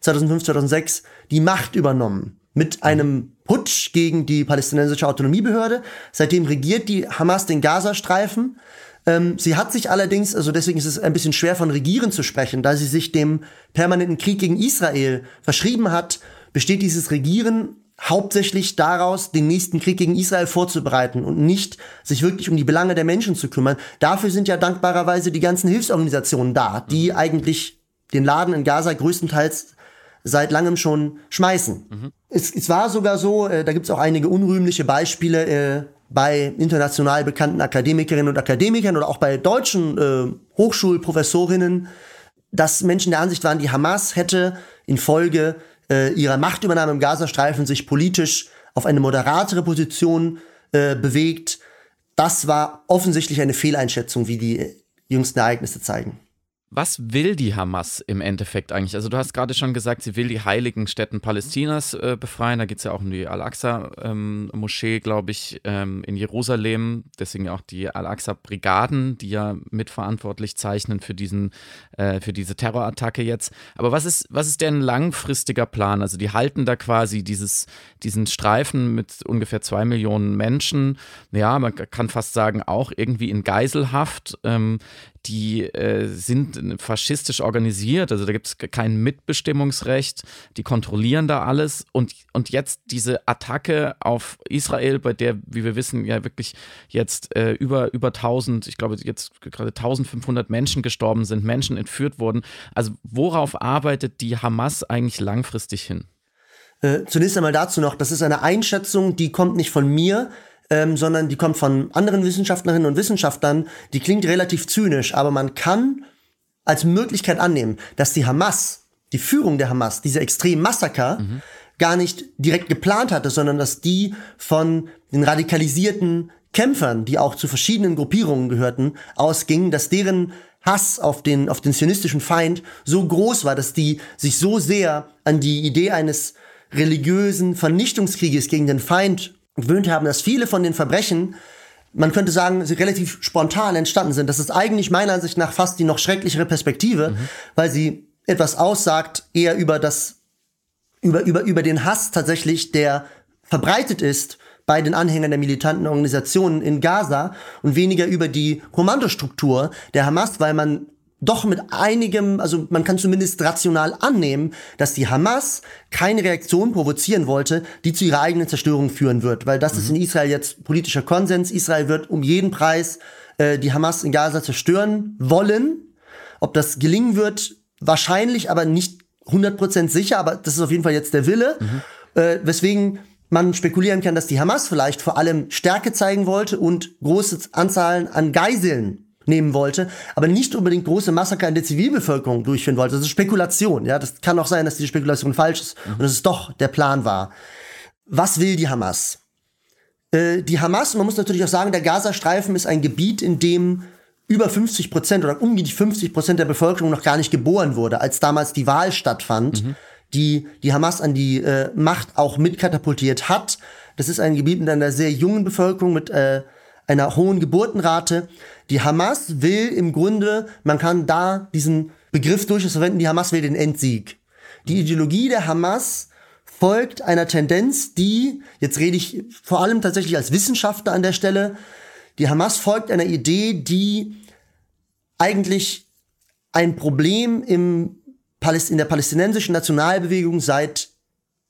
Speaker 3: 2005, 2006 die Macht übernommen. Mit einem Putsch gegen die palästinensische Autonomiebehörde. Seitdem regiert die Hamas den Gazastreifen. Ähm, sie hat sich allerdings, also deswegen ist es ein bisschen schwer von Regieren zu sprechen, da sie sich dem permanenten Krieg gegen Israel verschrieben hat, besteht dieses Regieren hauptsächlich daraus, den nächsten Krieg gegen Israel vorzubereiten und nicht sich wirklich um die Belange der Menschen zu kümmern. Dafür sind ja dankbarerweise die ganzen Hilfsorganisationen da, die eigentlich den Laden in Gaza größtenteils seit langem schon schmeißen. Mhm. Es, es, war sogar so, äh, da gibt es auch einige unrühmliche Beispiele äh, bei international bekannten Akademikerinnen und Akademikern oder auch bei deutschen äh, Hochschulprofessorinnen, dass Menschen der Ansicht waren, die Hamas hätte infolge äh, ihrer Machtübernahme im Gazastreifen sich politisch auf eine moderatere Position äh, bewegt. Das war offensichtlich eine Fehleinschätzung, wie die äh, jüngsten Ereignisse zeigen.
Speaker 2: Was will die Hamas im Endeffekt eigentlich? Also du hast gerade schon gesagt, sie will die heiligen Städten Palästinas äh, befreien. Da geht es ja auch um die Al-Aqsa-Moschee, ähm, glaube ich, ähm, in Jerusalem. Deswegen auch die Al-Aqsa-Brigaden, die ja mitverantwortlich zeichnen für, diesen, äh, für diese Terrorattacke jetzt. Aber was ist, was ist denn ein langfristiger Plan? Also die halten da quasi dieses, diesen Streifen mit ungefähr zwei Millionen Menschen. Ja, man kann fast sagen, auch irgendwie in Geiselhaft. Ähm, die äh, sind faschistisch organisiert, also da gibt es kein Mitbestimmungsrecht, die kontrollieren da alles und, und jetzt diese Attacke auf Israel, bei der, wie wir wissen, ja wirklich jetzt äh, über, über 1000, ich glaube jetzt gerade 1500 Menschen gestorben sind, Menschen entführt wurden. Also worauf arbeitet die Hamas eigentlich langfristig hin?
Speaker 3: Äh, zunächst einmal dazu noch, das ist eine Einschätzung, die kommt nicht von mir, ähm, sondern die kommt von anderen Wissenschaftlerinnen und Wissenschaftlern. Die klingt relativ zynisch, aber man kann als Möglichkeit annehmen, dass die Hamas, die Führung der Hamas, diese extremen Massaker mhm. gar nicht direkt geplant hatte, sondern dass die von den radikalisierten Kämpfern, die auch zu verschiedenen Gruppierungen gehörten, ausgingen, dass deren Hass auf den, auf den zionistischen Feind so groß war, dass die sich so sehr an die Idee eines religiösen Vernichtungskrieges gegen den Feind gewöhnt haben, dass viele von den Verbrechen, man könnte sagen, sie relativ spontan entstanden sind. Das ist eigentlich meiner Ansicht nach fast die noch schrecklichere Perspektive, mhm. weil sie etwas aussagt eher über das, über, über, über den Hass tatsächlich, der verbreitet ist bei den Anhängern der militanten Organisationen in Gaza und weniger über die Kommandostruktur der Hamas, weil man doch mit einigem, also man kann zumindest rational annehmen, dass die Hamas keine Reaktion provozieren wollte, die zu ihrer eigenen Zerstörung führen wird. Weil das mhm. ist in Israel jetzt politischer Konsens. Israel wird um jeden Preis äh, die Hamas in Gaza zerstören wollen. Ob das gelingen wird, wahrscheinlich, aber nicht 100% sicher, aber das ist auf jeden Fall jetzt der Wille. Mhm. Äh, weswegen man spekulieren kann, dass die Hamas vielleicht vor allem Stärke zeigen wollte und große Anzahlen an Geiseln nehmen wollte, aber nicht unbedingt große Massaker in der Zivilbevölkerung durchführen wollte. Das ist Spekulation, ja. Das kann auch sein, dass die Spekulation falsch ist mhm. und dass es doch der Plan war. Was will die Hamas? äh, die Hamas, man muss natürlich auch sagen, der Gazastreifen ist ein Gebiet, in dem über 50 Prozent oder um die 50 Prozent der Bevölkerung noch gar nicht geboren wurde, als damals die Wahl stattfand, mhm. die die Hamas an die äh, Macht auch mitkatapultiert hat. Das ist ein Gebiet mit einer sehr jungen Bevölkerung, mit äh, einer hohen Geburtenrate. Die Hamas will im Grunde, man kann da diesen Begriff durchaus verwenden, die Hamas will den Endsieg. Die Ideologie der Hamas folgt einer Tendenz, die, jetzt rede ich vor allem tatsächlich als Wissenschaftler an der Stelle, die Hamas folgt einer Idee, die eigentlich ein Problem im in der palästinensischen Nationalbewegung seit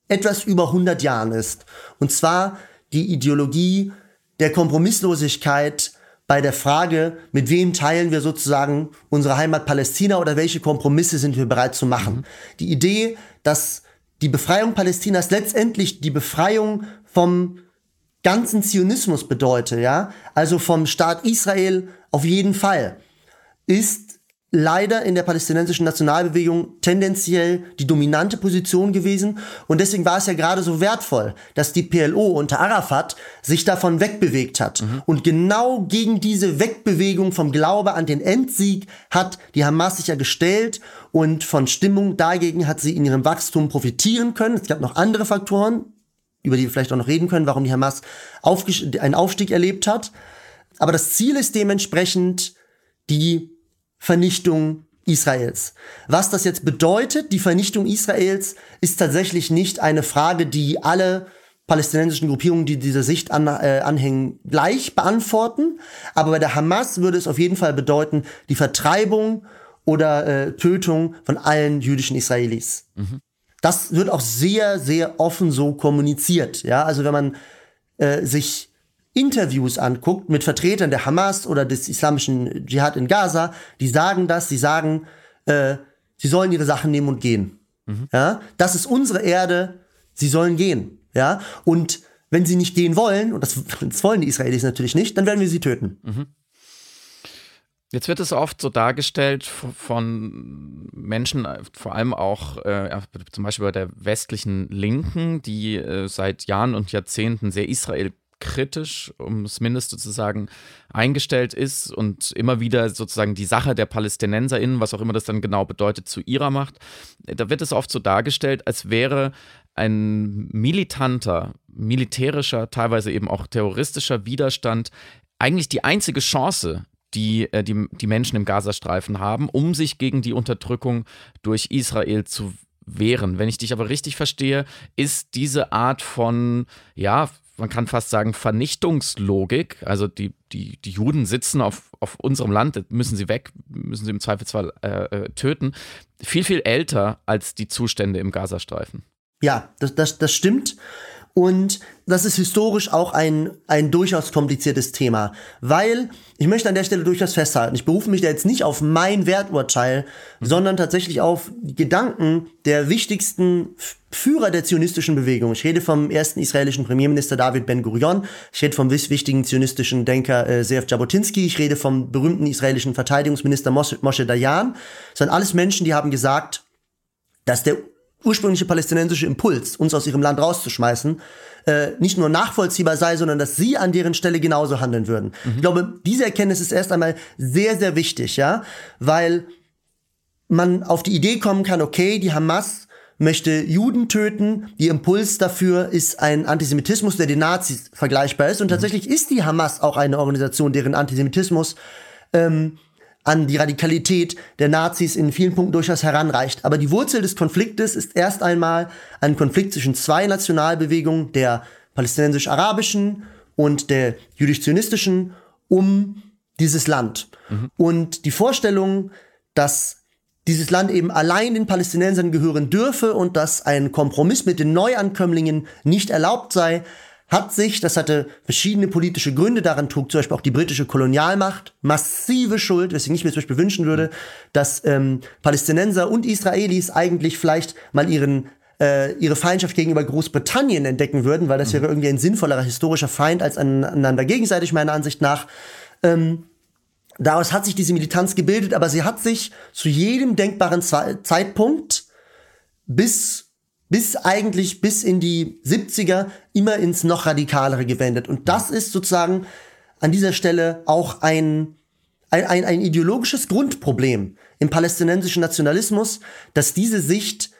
Speaker 3: etwas über 100 Jahren ist. Und zwar die Ideologie der Kompromisslosigkeit bei der Frage, mit wem teilen wir sozusagen unsere Heimat Palästina oder welche Kompromisse sind wir bereit zu machen. Mhm. Die Idee, dass die Befreiung Palästinas letztendlich die Befreiung vom ganzen Zionismus bedeutet, ja, also vom Staat Israel auf jeden Fall, ist leider in der palästinensischen Nationalbewegung tendenziell die dominante Position gewesen. Und deswegen war es ja gerade so wertvoll, dass die PLO unter Arafat sich davon wegbewegt hat. Mhm. Und genau gegen diese Wegbewegung vom Glaube an den Endsieg hat die Hamas sich ja gestellt und von Stimmung dagegen hat sie in ihrem Wachstum profitieren können. Es gab noch andere Faktoren, über die wir vielleicht auch noch reden können, warum die Hamas einen Aufstieg erlebt hat. Aber das Ziel ist dementsprechend die Vernichtung Israels. Was das jetzt bedeutet, die Vernichtung Israels, ist tatsächlich nicht eine Frage, die alle palästinensischen Gruppierungen, die dieser Sicht an, äh, anhängen, gleich beantworten. Aber bei der Hamas würde es auf jeden Fall bedeuten, die Vertreibung oder äh, Tötung von allen jüdischen Israelis. Mhm. Das wird auch sehr, sehr offen so kommuniziert. Ja, also wenn man äh, sich Interviews anguckt mit Vertretern der Hamas oder des islamischen Dschihad in Gaza, die sagen das, sie sagen, äh, sie sollen ihre Sachen nehmen und gehen. Mhm. Ja, das ist unsere Erde, sie sollen gehen. Ja, und wenn sie nicht gehen wollen, und das, das wollen die Israelis natürlich nicht, dann werden wir sie töten. Mhm.
Speaker 2: Jetzt wird es oft so dargestellt von Menschen, vor allem auch äh, zum Beispiel bei der westlichen Linken, die äh, seit Jahren und Jahrzehnten sehr israelkritisch, um das Mindeste zu sagen, eingestellt ist und immer wieder sozusagen die Sache der PalästinenserInnen, was auch immer das dann genau bedeutet, zu ihrer macht. Da wird es oft so dargestellt, als wäre ein militanter, militärischer, teilweise eben auch terroristischer Widerstand eigentlich die einzige Chance, die, äh, die die Menschen im Gazastreifen haben, um sich gegen die Unterdrückung durch Israel zu wehren. Wenn ich dich aber richtig verstehe, ist diese Art von, ja, man kann fast sagen, Vernichtungslogik, also die, die, die Juden sitzen auf, auf unserem Land, müssen sie weg, müssen sie im Zweifelsfall äh, äh töten, viel, viel älter als die Zustände im Gazastreifen.
Speaker 3: Ja, das, das, das stimmt. Und das ist historisch auch ein, ein durchaus kompliziertes Thema, weil ich möchte an der Stelle durchaus festhalten, ich berufe mich da jetzt nicht auf mein Werturteil, mhm. sondern tatsächlich auf die Gedanken der wichtigsten Führer der zionistischen Bewegung. Ich rede vom ersten israelischen Premierminister David Ben-Gurion, ich rede vom wichtigen zionistischen Denker äh, Zeev Jabotinsky, ich rede vom berühmten israelischen Verteidigungsminister Moshe, Moshe Dayan. Das sind alles Menschen, die haben gesagt, dass der ursprüngliche palästinensische Impuls, uns aus ihrem Land rauszuschmeißen, äh, nicht nur nachvollziehbar sei, sondern dass sie an deren Stelle genauso handeln würden. Mhm. Ich glaube, diese Erkenntnis ist erst einmal sehr, sehr wichtig, ja, weil man auf die Idee kommen kann, okay, die Hamas möchte Juden töten. Die Impuls dafür ist ein Antisemitismus, der den Nazis vergleichbar ist. Und mhm. tatsächlich ist die Hamas auch eine Organisation, deren Antisemitismus ähm, an die Radikalität der Nazis in vielen Punkten durchaus heranreicht. Aber die Wurzel des Konfliktes ist erst einmal ein Konflikt zwischen zwei Nationalbewegungen, der palästinensisch-arabischen und der jüdisch-zionistischen, um dieses Land. Mhm. Und die Vorstellung, dass dieses Land eben allein den Palästinensern gehören dürfe und dass ein Kompromiss mit den Neuankömmlingen nicht erlaubt sei, hat sich, das hatte verschiedene politische Gründe, daran trug zum Beispiel auch die britische Kolonialmacht massive Schuld, weswegen ich mir zum Beispiel wünschen würde, dass ähm, Palästinenser und Israelis eigentlich vielleicht mal ihren äh, ihre Feindschaft gegenüber Großbritannien entdecken würden, weil das mhm. wäre irgendwie ein sinnvollerer historischer Feind als einander gegenseitig, meiner Ansicht nach. Ähm, daraus hat sich diese Militanz gebildet, aber sie hat sich zu jedem denkbaren Zeitpunkt bis bis eigentlich bis in die 70er immer ins noch radikalere gewendet. Und das ist sozusagen an dieser Stelle auch ein, ein, ein, ein ideologisches Grundproblem im palästinensischen Nationalismus, dass diese Sicht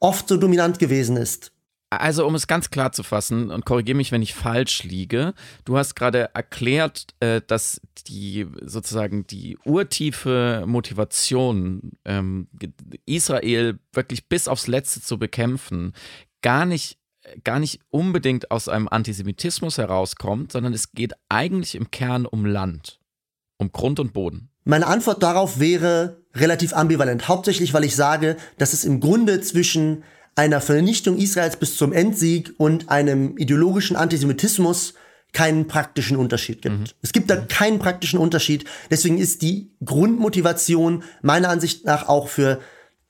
Speaker 3: oft so dominant gewesen ist.
Speaker 2: Also, um es ganz klar zu fassen, und korrigiere mich, wenn ich falsch liege, du hast gerade erklärt, äh, dass die sozusagen die urtiefe Motivation, ähm, Israel wirklich bis aufs Letzte zu bekämpfen, gar nicht gar nicht unbedingt aus einem Antisemitismus herauskommt, sondern es geht eigentlich im Kern um Land, um Grund und Boden.
Speaker 3: Meine Antwort darauf wäre relativ ambivalent, hauptsächlich weil ich sage, dass es im Grunde zwischen einer Vernichtung Israels bis zum Endsieg und einem ideologischen Antisemitismus keinen praktischen Unterschied gibt. Mhm. Es gibt da keinen praktischen Unterschied. Deswegen ist die Grundmotivation meiner Ansicht nach auch für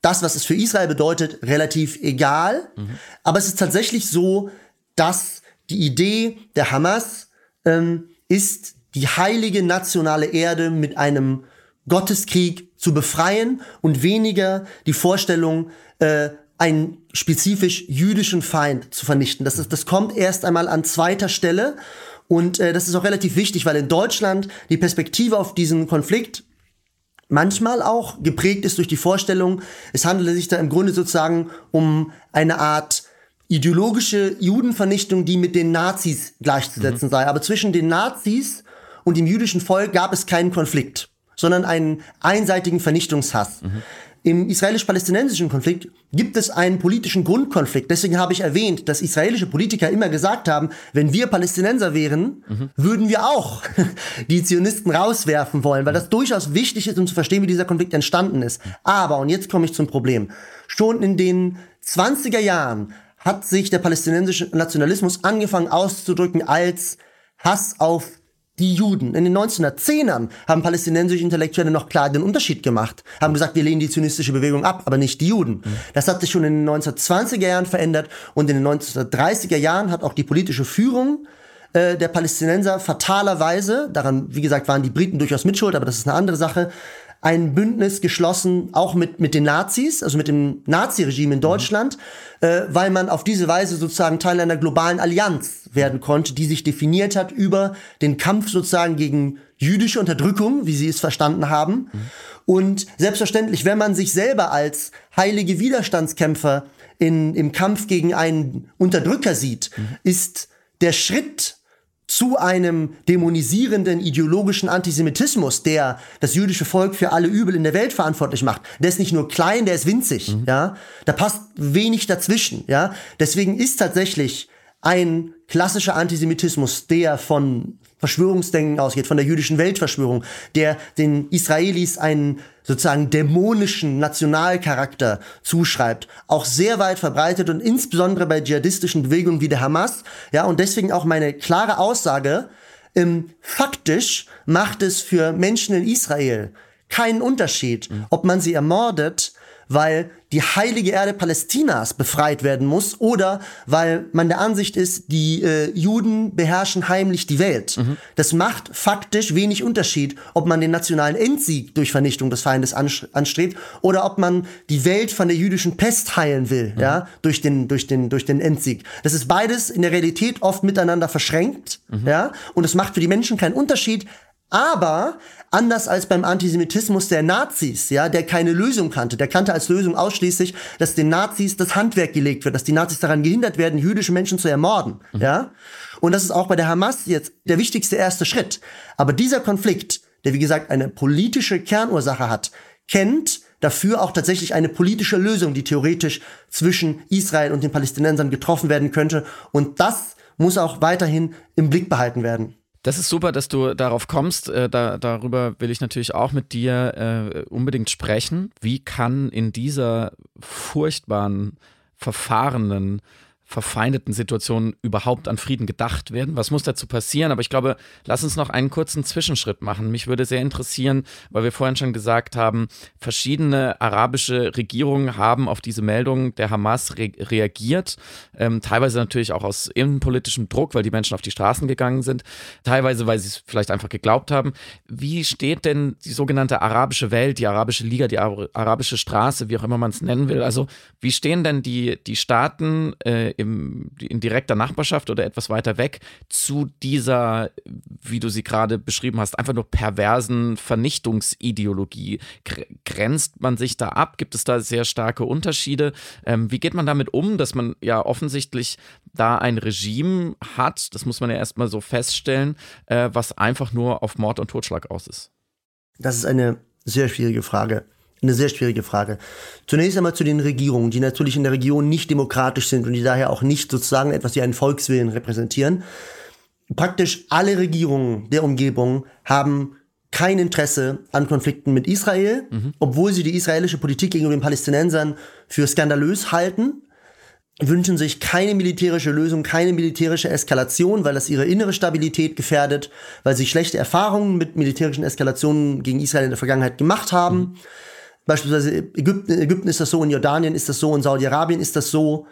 Speaker 3: das, was es für Israel bedeutet, relativ egal. Mhm. Aber es ist tatsächlich so, dass die Idee der Hamas ähm, ist, die heilige nationale Erde mit einem Gotteskrieg zu befreien und weniger die Vorstellung, äh, einen spezifisch jüdischen Feind zu vernichten. Das, ist, das kommt erst einmal an zweiter Stelle. Und äh, das ist auch relativ wichtig, weil in Deutschland die Perspektive auf diesen Konflikt manchmal auch geprägt ist durch die Vorstellung, es handele sich da im Grunde sozusagen um eine Art ideologische Judenvernichtung, die mit den Nazis gleichzusetzen mhm. sei. Aber zwischen den Nazis und dem jüdischen Volk gab es keinen Konflikt, sondern einen einseitigen Vernichtungshass. Mhm. Im israelisch-palästinensischen Konflikt gibt es einen politischen Grundkonflikt. Deswegen habe ich erwähnt, dass israelische Politiker immer gesagt haben, wenn wir Palästinenser wären, mhm. würden wir auch die Zionisten rauswerfen wollen, weil das durchaus wichtig ist, um zu verstehen, wie dieser Konflikt entstanden ist. Aber, und jetzt komme ich zum Problem, schon in den 20er Jahren hat sich der palästinensische Nationalismus angefangen auszudrücken als Hass auf die Juden. In den 1910ern haben palästinensische Intellektuelle noch klar den Unterschied gemacht, haben gesagt, wir lehnen die zionistische Bewegung ab, aber nicht die Juden. Mhm. Das hat sich schon in den 1920er Jahren verändert und in den 1930er Jahren hat auch die politische Führung äh, der Palästinenser fatalerweise, daran, wie gesagt, waren die Briten durchaus mitschuld, aber das ist eine andere Sache, ein Bündnis geschlossen, auch mit, mit den Nazis, also mit dem Naziregime in Deutschland, mhm. äh, weil man auf diese Weise sozusagen Teil einer globalen Allianz werden konnte, die sich definiert hat über den Kampf sozusagen gegen jüdische Unterdrückung, wie sie es verstanden haben. Mhm. Und selbstverständlich, wenn man sich selber als heilige Widerstandskämpfer in, im Kampf gegen einen Unterdrücker sieht, mhm. ist der Schritt zu einem dämonisierenden ideologischen Antisemitismus, der das jüdische Volk für alle Übel in der Welt verantwortlich macht. Der ist nicht nur klein, der ist winzig, mhm. ja. Da passt wenig dazwischen, ja. Deswegen ist tatsächlich ein klassischer Antisemitismus, der von Verschwörungsdenken ausgeht, von der jüdischen Weltverschwörung, der den Israelis einen sozusagen dämonischen Nationalcharakter zuschreibt, auch sehr weit verbreitet und insbesondere bei dschihadistischen Bewegungen wie der Hamas. Ja, und deswegen auch meine klare Aussage, ähm, faktisch macht es für Menschen in Israel keinen Unterschied, mhm. ob man sie ermordet weil die heilige Erde Palästinas befreit werden muss oder weil man der Ansicht ist, die äh, Juden beherrschen heimlich die Welt. Mhm. Das macht faktisch wenig Unterschied, ob man den nationalen Endsieg durch Vernichtung des Feindes anstrebt oder ob man die Welt von der jüdischen Pest heilen will, mhm. ja, durch den, durch den, durch den Endsieg. Das ist beides in der Realität oft miteinander verschränkt, mhm. ja, und es macht für die Menschen keinen Unterschied, aber anders als beim Antisemitismus der Nazis, ja, der keine Lösung kannte, der kannte als Lösung ausschließlich, dass den Nazis das Handwerk gelegt wird, dass die Nazis daran gehindert werden, jüdische Menschen zu ermorden, mhm. ja. Und das ist auch bei der Hamas jetzt der wichtigste erste Schritt. Aber dieser Konflikt, der wie gesagt eine politische Kernursache hat, kennt dafür auch tatsächlich eine politische Lösung, die theoretisch zwischen Israel und den Palästinensern getroffen werden könnte. Und das muss auch weiterhin im Blick behalten werden.
Speaker 2: Das ist super, dass du darauf kommst. Äh, da, darüber will ich natürlich auch mit dir äh, unbedingt sprechen. Wie kann in dieser furchtbaren, verfahrenen verfeindeten Situation überhaupt an Frieden gedacht werden? Was muss dazu passieren? Aber ich glaube, lass uns noch einen kurzen Zwischenschritt machen. Mich würde sehr interessieren, weil wir vorhin schon gesagt haben, verschiedene arabische Regierungen haben auf diese Meldung der Hamas re reagiert. Ähm, teilweise natürlich auch aus innenpolitischem Druck, weil die Menschen auf die Straßen gegangen sind. Teilweise, weil sie es vielleicht einfach geglaubt haben. Wie steht denn die sogenannte arabische Welt, die arabische Liga, die arabische Straße, wie auch immer man es nennen will? Also, wie stehen denn die, die Staaten äh, im, in direkter Nachbarschaft oder etwas weiter weg zu dieser, wie du sie gerade beschrieben hast, einfach nur perversen Vernichtungsideologie? Grenzt man sich da ab? Gibt es da sehr starke Unterschiede? Ähm, wie geht man damit um, dass man ja offensichtlich da ein Regime hat, das muss man ja erstmal so feststellen, äh, was einfach nur auf Mord und Totschlag aus ist?
Speaker 3: Das ist eine sehr schwierige Frage eine sehr schwierige Frage. Zunächst einmal zu den Regierungen, die natürlich in der Region nicht demokratisch sind und die daher auch nicht sozusagen etwas wie einen Volkswillen repräsentieren. Praktisch alle Regierungen der Umgebung haben kein Interesse an Konflikten mit Israel, mhm. obwohl sie die israelische Politik gegenüber den Palästinensern für skandalös halten, wünschen sich keine militärische Lösung, keine militärische Eskalation, weil das ihre innere Stabilität gefährdet, weil sie schlechte Erfahrungen mit militärischen Eskalationen gegen Israel in der Vergangenheit gemacht haben. Mhm Beispielsweise Ägypten, in Ägypten ist das so, in Jordanien ist das so, in Saudi-Arabien ist das so.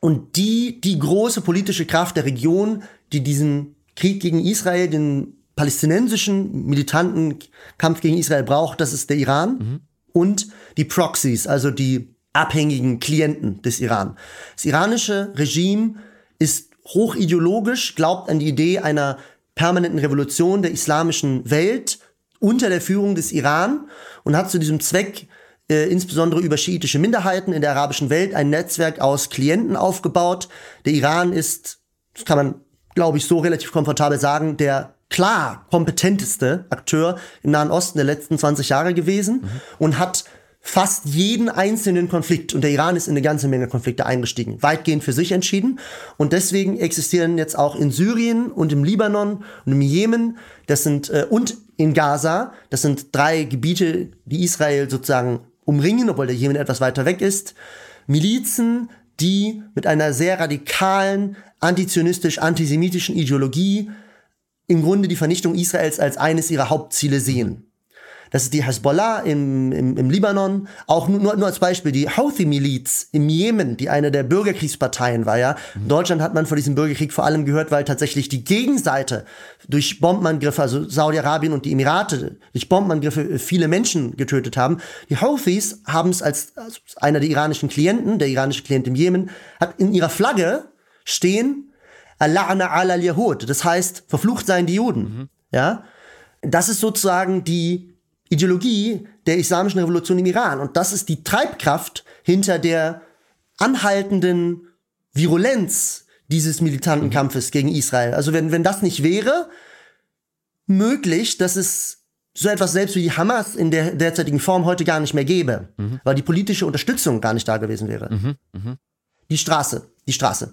Speaker 3: Und die, die große politische Kraft der Region, die diesen Krieg gegen Israel, den palästinensischen militanten Kampf gegen Israel braucht, das ist der Iran. Mhm. Und die Proxies, also die abhängigen Klienten des Iran. Das iranische Regime ist hochideologisch, glaubt an die Idee einer permanenten Revolution der islamischen Welt unter der Führung des Iran und hat zu diesem Zweck äh, insbesondere über schiitische Minderheiten in der arabischen Welt ein Netzwerk aus Klienten aufgebaut. Der Iran ist, das kann man, glaube ich, so relativ komfortabel sagen, der klar kompetenteste Akteur im Nahen Osten der letzten 20 Jahre gewesen mhm. und hat fast jeden einzelnen Konflikt, und der Iran ist in eine ganze Menge Konflikte eingestiegen, weitgehend für sich entschieden. Und deswegen existieren jetzt auch in Syrien und im Libanon und im Jemen, das sind, äh, und in Gaza, das sind drei Gebiete, die Israel sozusagen umringen, obwohl der Jemen etwas weiter weg ist, Milizen, die mit einer sehr radikalen, antizionistisch-antisemitischen Ideologie im Grunde die Vernichtung Israels als eines ihrer Hauptziele sehen. Das ist die Hezbollah im, im, im Libanon. Auch nur, nur als Beispiel die Houthi-Miliz im Jemen, die eine der Bürgerkriegsparteien war. Ja, mhm. Deutschland hat man von diesem Bürgerkrieg vor allem gehört, weil tatsächlich die Gegenseite durch Bombenangriffe, also Saudi-Arabien und die Emirate, durch Bombenangriffe viele Menschen getötet haben. Die Houthis haben es als, als einer der iranischen Klienten, der iranische Klient im Jemen, hat in ihrer Flagge stehen Allah'ana ala al-Yahud. Das heißt, verflucht seien die Juden. Mhm. Ja, das ist sozusagen die Ideologie der islamischen Revolution im Iran. Und das ist die Treibkraft hinter der anhaltenden Virulenz dieses militanten mhm. Kampfes gegen Israel. Also wenn, wenn das nicht wäre, möglich, dass es so etwas selbst wie die Hamas in der derzeitigen Form heute gar nicht mehr gäbe, mhm. weil die politische Unterstützung gar nicht da gewesen wäre. Mhm. Mhm. Die Straße, die Straße.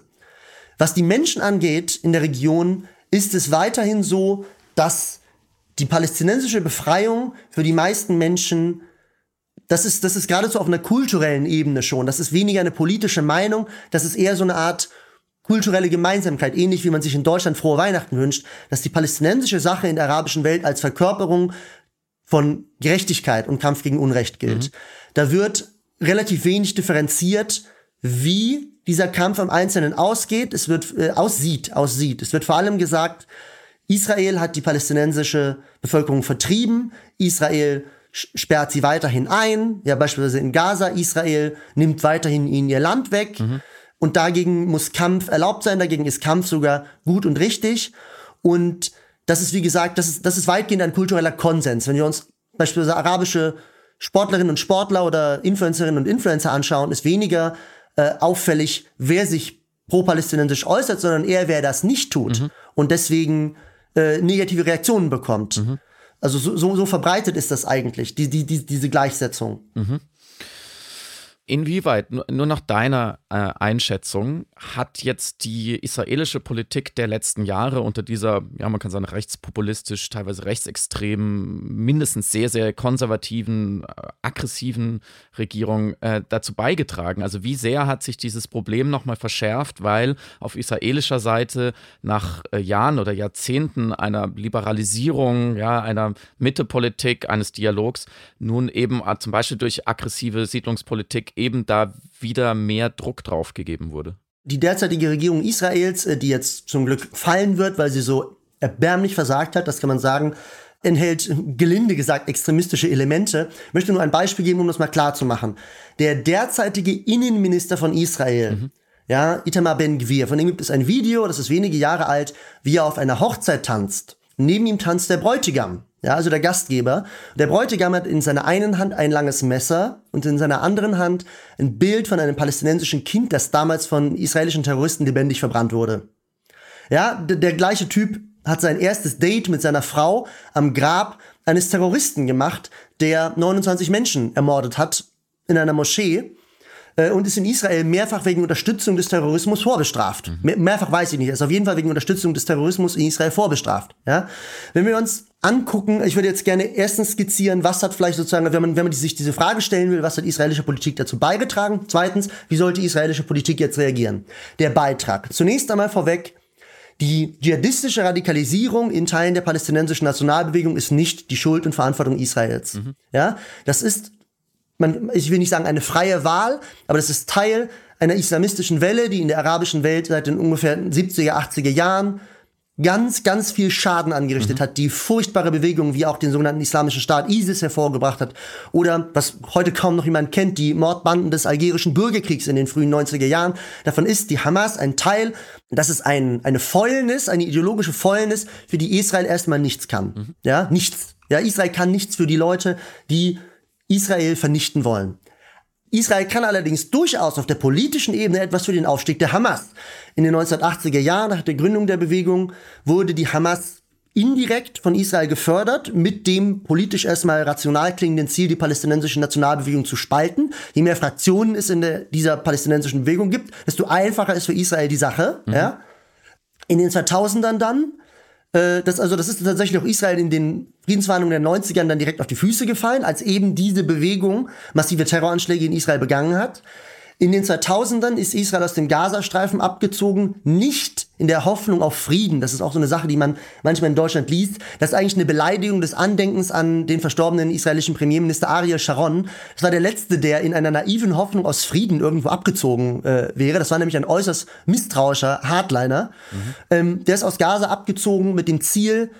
Speaker 3: Was die Menschen angeht in der Region, ist es weiterhin so, dass die palästinensische Befreiung für die meisten Menschen, das ist, das ist geradezu auf einer kulturellen Ebene schon. Das ist weniger eine politische Meinung, das ist eher so eine Art kulturelle Gemeinsamkeit, ähnlich wie man sich in Deutschland frohe Weihnachten wünscht, dass die palästinensische Sache in der arabischen Welt als Verkörperung von Gerechtigkeit und Kampf gegen Unrecht gilt. Mhm. Da wird relativ wenig differenziert, wie dieser Kampf am Einzelnen ausgeht. Es wird äh, aussieht, aussieht. Es wird vor allem gesagt, Israel hat die palästinensische Bevölkerung vertrieben. Israel sperrt sie weiterhin ein. Ja, beispielsweise in Gaza. Israel nimmt weiterhin ihnen ihr Land weg. Mhm. Und dagegen muss Kampf erlaubt sein. Dagegen ist Kampf sogar gut und richtig. Und das ist, wie gesagt, das ist, das ist weitgehend ein kultureller Konsens. Wenn wir uns beispielsweise arabische Sportlerinnen und Sportler oder Influencerinnen und Influencer anschauen, ist weniger äh, auffällig, wer sich pro-palästinensisch äußert, sondern eher, wer das nicht tut. Mhm. Und deswegen äh, negative Reaktionen bekommt. Mhm. Also so, so, so verbreitet ist das eigentlich, die, die, die, diese Gleichsetzung. Mhm.
Speaker 2: Inwieweit, nur nach deiner äh, Einschätzung, hat jetzt die israelische Politik der letzten Jahre unter dieser, ja, man kann sagen, rechtspopulistisch, teilweise rechtsextremen, mindestens sehr, sehr konservativen, äh, aggressiven Regierung äh, dazu beigetragen? Also wie sehr hat sich dieses Problem nochmal verschärft, weil auf israelischer Seite nach äh, Jahren oder Jahrzehnten einer Liberalisierung, ja, einer Mittepolitik, eines Dialogs, nun eben äh, zum Beispiel durch aggressive Siedlungspolitik eben da wieder mehr Druck drauf gegeben wurde?
Speaker 3: Die derzeitige Regierung Israels, äh, die jetzt zum Glück fallen wird, weil sie so erbärmlich versagt hat, das kann man sagen, enthält gelinde gesagt extremistische Elemente. Ich möchte nur ein Beispiel geben, um das mal klar zu machen. Der derzeitige Innenminister von Israel, mhm. ja, Itamar Ben-Gvir, von dem gibt es ein Video, das ist wenige Jahre alt, wie er auf einer Hochzeit tanzt. Neben ihm tanzt der Bräutigam. Ja, also der Gastgeber. Der Bräutigam hat in seiner einen Hand ein langes Messer und in seiner anderen Hand ein Bild von einem palästinensischen Kind, das damals von israelischen Terroristen lebendig verbrannt wurde. Ja, der gleiche Typ hat sein erstes Date mit seiner Frau am Grab eines Terroristen gemacht, der 29 Menschen ermordet hat in einer Moschee äh, und ist in Israel mehrfach wegen Unterstützung des Terrorismus vorbestraft. Mhm. Mehr, mehrfach weiß ich nicht, er ist auf jeden Fall wegen Unterstützung des Terrorismus in Israel vorbestraft. Ja? Wenn wir uns angucken, ich würde jetzt gerne erstens skizzieren, was hat vielleicht sozusagen, wenn man, wenn man sich diese Frage stellen will, was hat israelische Politik dazu beigetragen? Zweitens, wie sollte israelische Politik jetzt reagieren? Der Beitrag. Zunächst einmal vorweg, die dschihadistische Radikalisierung in Teilen der palästinensischen Nationalbewegung ist nicht die Schuld und Verantwortung Israels. Mhm. Ja, das ist man, ich will nicht sagen eine freie Wahl, aber das ist Teil einer islamistischen Welle, die in der arabischen Welt seit den ungefähr 70er, 80er Jahren ganz, ganz viel Schaden angerichtet mhm. hat, die furchtbare Bewegungen wie auch den sogenannten Islamischen Staat ISIS hervorgebracht hat oder was heute kaum noch jemand kennt, die Mordbanden des algerischen Bürgerkriegs in den frühen 90er Jahren. Davon ist die Hamas ein Teil, das ist ein, eine Fäulnis, eine ideologische Fäulnis, für die Israel erstmal nichts kann. Mhm. Ja, nichts. Ja, Israel kann nichts für die Leute, die Israel vernichten wollen. Israel kann allerdings durchaus auf der politischen Ebene etwas für den Aufstieg der Hamas. In den 1980er Jahren, nach der Gründung der Bewegung, wurde die Hamas indirekt von Israel gefördert, mit dem politisch erstmal rational klingenden Ziel, die palästinensische Nationalbewegung zu spalten. Je mehr Fraktionen es in der, dieser palästinensischen Bewegung gibt, desto einfacher ist für Israel die Sache. Mhm. Ja. In den 2000ern dann äh, das, also das ist tatsächlich auch Israel in den Friedensverhandlungen der 90ern dann direkt auf die Füße gefallen, als eben diese Bewegung massive Terroranschläge in Israel begangen hat. In den 2000ern ist Israel aus dem Gazastreifen abgezogen, nicht in der Hoffnung auf Frieden. Das ist auch so eine Sache, die man manchmal in Deutschland liest. Das ist eigentlich eine Beleidigung des Andenkens an den verstorbenen israelischen Premierminister Ariel Sharon. Das war der letzte, der in einer naiven Hoffnung aus Frieden irgendwo abgezogen äh, wäre. Das war nämlich ein äußerst misstrauischer Hardliner. Mhm. Ähm, der ist aus Gaza abgezogen mit dem Ziel,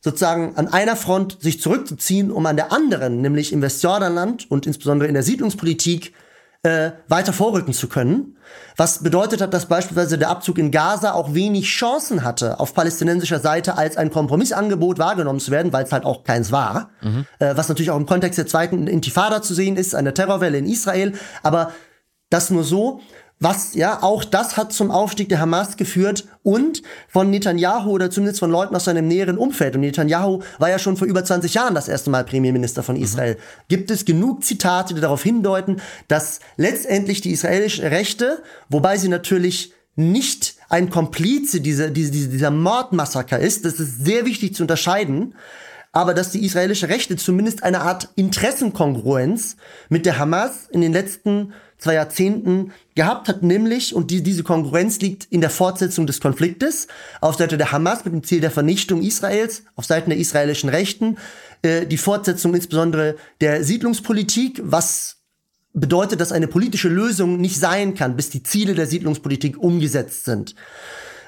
Speaker 3: sozusagen an einer Front sich zurückzuziehen, um an der anderen, nämlich im Westjordanland und insbesondere in der Siedlungspolitik, äh, weiter vorrücken zu können. Was bedeutet hat, dass beispielsweise der Abzug in Gaza auch wenig Chancen hatte, auf palästinensischer Seite als ein Kompromissangebot wahrgenommen zu werden, weil es halt auch keins war. Mhm. Äh, was natürlich auch im Kontext der zweiten Intifada zu sehen ist, einer Terrorwelle in Israel. Aber das nur so. Was, ja, auch das hat zum Aufstieg der Hamas geführt und von Netanyahu oder zumindest von Leuten aus seinem näheren Umfeld. Und Netanyahu war ja schon vor über 20 Jahren das erste Mal Premierminister von Israel. Mhm. Gibt es genug Zitate, die darauf hindeuten, dass letztendlich die israelischen Rechte, wobei sie natürlich nicht ein Komplize dieser, dieser, dieser Mordmassaker ist, das ist sehr wichtig zu unterscheiden, aber dass die israelische Rechte zumindest eine Art Interessenkongruenz mit der Hamas in den letzten zwei Jahrzehnten gehabt hat, nämlich, und die, diese Konkurrenz liegt in der Fortsetzung des Konfliktes, auf Seite der Hamas mit dem Ziel der Vernichtung Israels, auf Seiten der israelischen Rechten, äh, die Fortsetzung insbesondere der Siedlungspolitik, was bedeutet, dass eine politische Lösung nicht sein kann, bis die Ziele der Siedlungspolitik umgesetzt sind.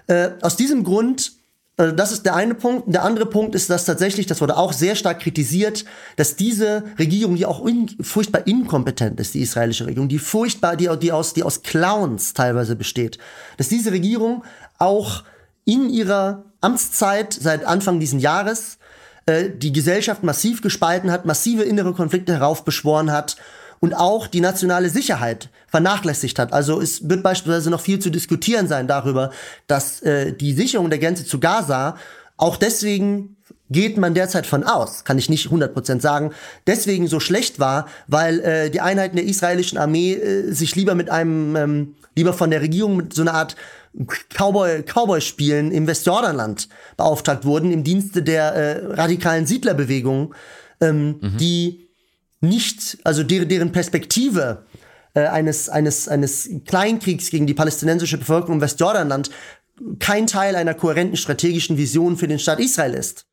Speaker 3: Äh, aus diesem Grund also das ist der eine Punkt. Der andere Punkt ist, dass tatsächlich, das wurde auch sehr stark kritisiert, dass diese Regierung, die auch in, furchtbar inkompetent ist, die israelische Regierung, die furchtbar, die, die, aus, die aus Clowns teilweise besteht, dass diese Regierung auch in ihrer Amtszeit seit Anfang diesen Jahres äh, die Gesellschaft massiv gespalten hat, massive innere Konflikte heraufbeschworen hat und auch die nationale Sicherheit vernachlässigt hat. Also es wird beispielsweise noch viel zu diskutieren sein darüber, dass äh, die Sicherung der Grenze zu Gaza auch deswegen geht man derzeit von aus, kann ich nicht 100% sagen, deswegen so schlecht war, weil äh, die Einheiten der israelischen Armee äh, sich lieber mit einem, ähm, lieber von der Regierung mit so einer Art Cowboy, Cowboy-Spielen im Westjordanland beauftragt wurden, im Dienste der äh, radikalen Siedlerbewegung, ähm, mhm. die nicht, also deren, deren Perspektive äh, eines, eines, eines Kleinkriegs gegen die palästinensische Bevölkerung im Westjordanland kein Teil einer kohärenten strategischen Vision für den Staat Israel ist.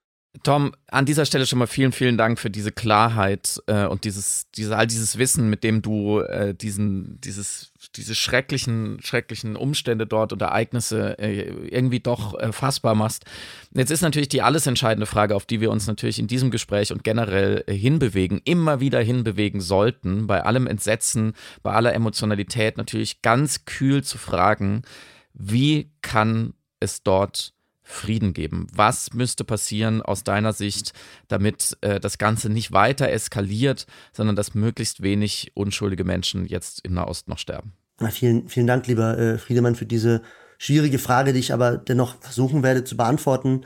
Speaker 2: Tom, an dieser Stelle schon mal vielen, vielen Dank für diese Klarheit äh, und dieses, diese, all dieses Wissen, mit dem du äh, diesen, dieses, diese schrecklichen, schrecklichen Umstände dort und Ereignisse äh, irgendwie doch fassbar machst. Jetzt ist natürlich die alles entscheidende Frage, auf die wir uns natürlich in diesem Gespräch und generell äh, hinbewegen, immer wieder hinbewegen sollten, bei allem Entsetzen, bei aller Emotionalität natürlich ganz kühl zu fragen, wie kann es dort Frieden geben? Was müsste passieren aus deiner Sicht, damit äh, das Ganze nicht weiter eskaliert, sondern dass möglichst wenig unschuldige Menschen jetzt in Nahost noch sterben?
Speaker 3: Na, vielen, vielen Dank, lieber äh, Friedemann, für diese schwierige Frage, die ich aber dennoch versuchen werde zu beantworten.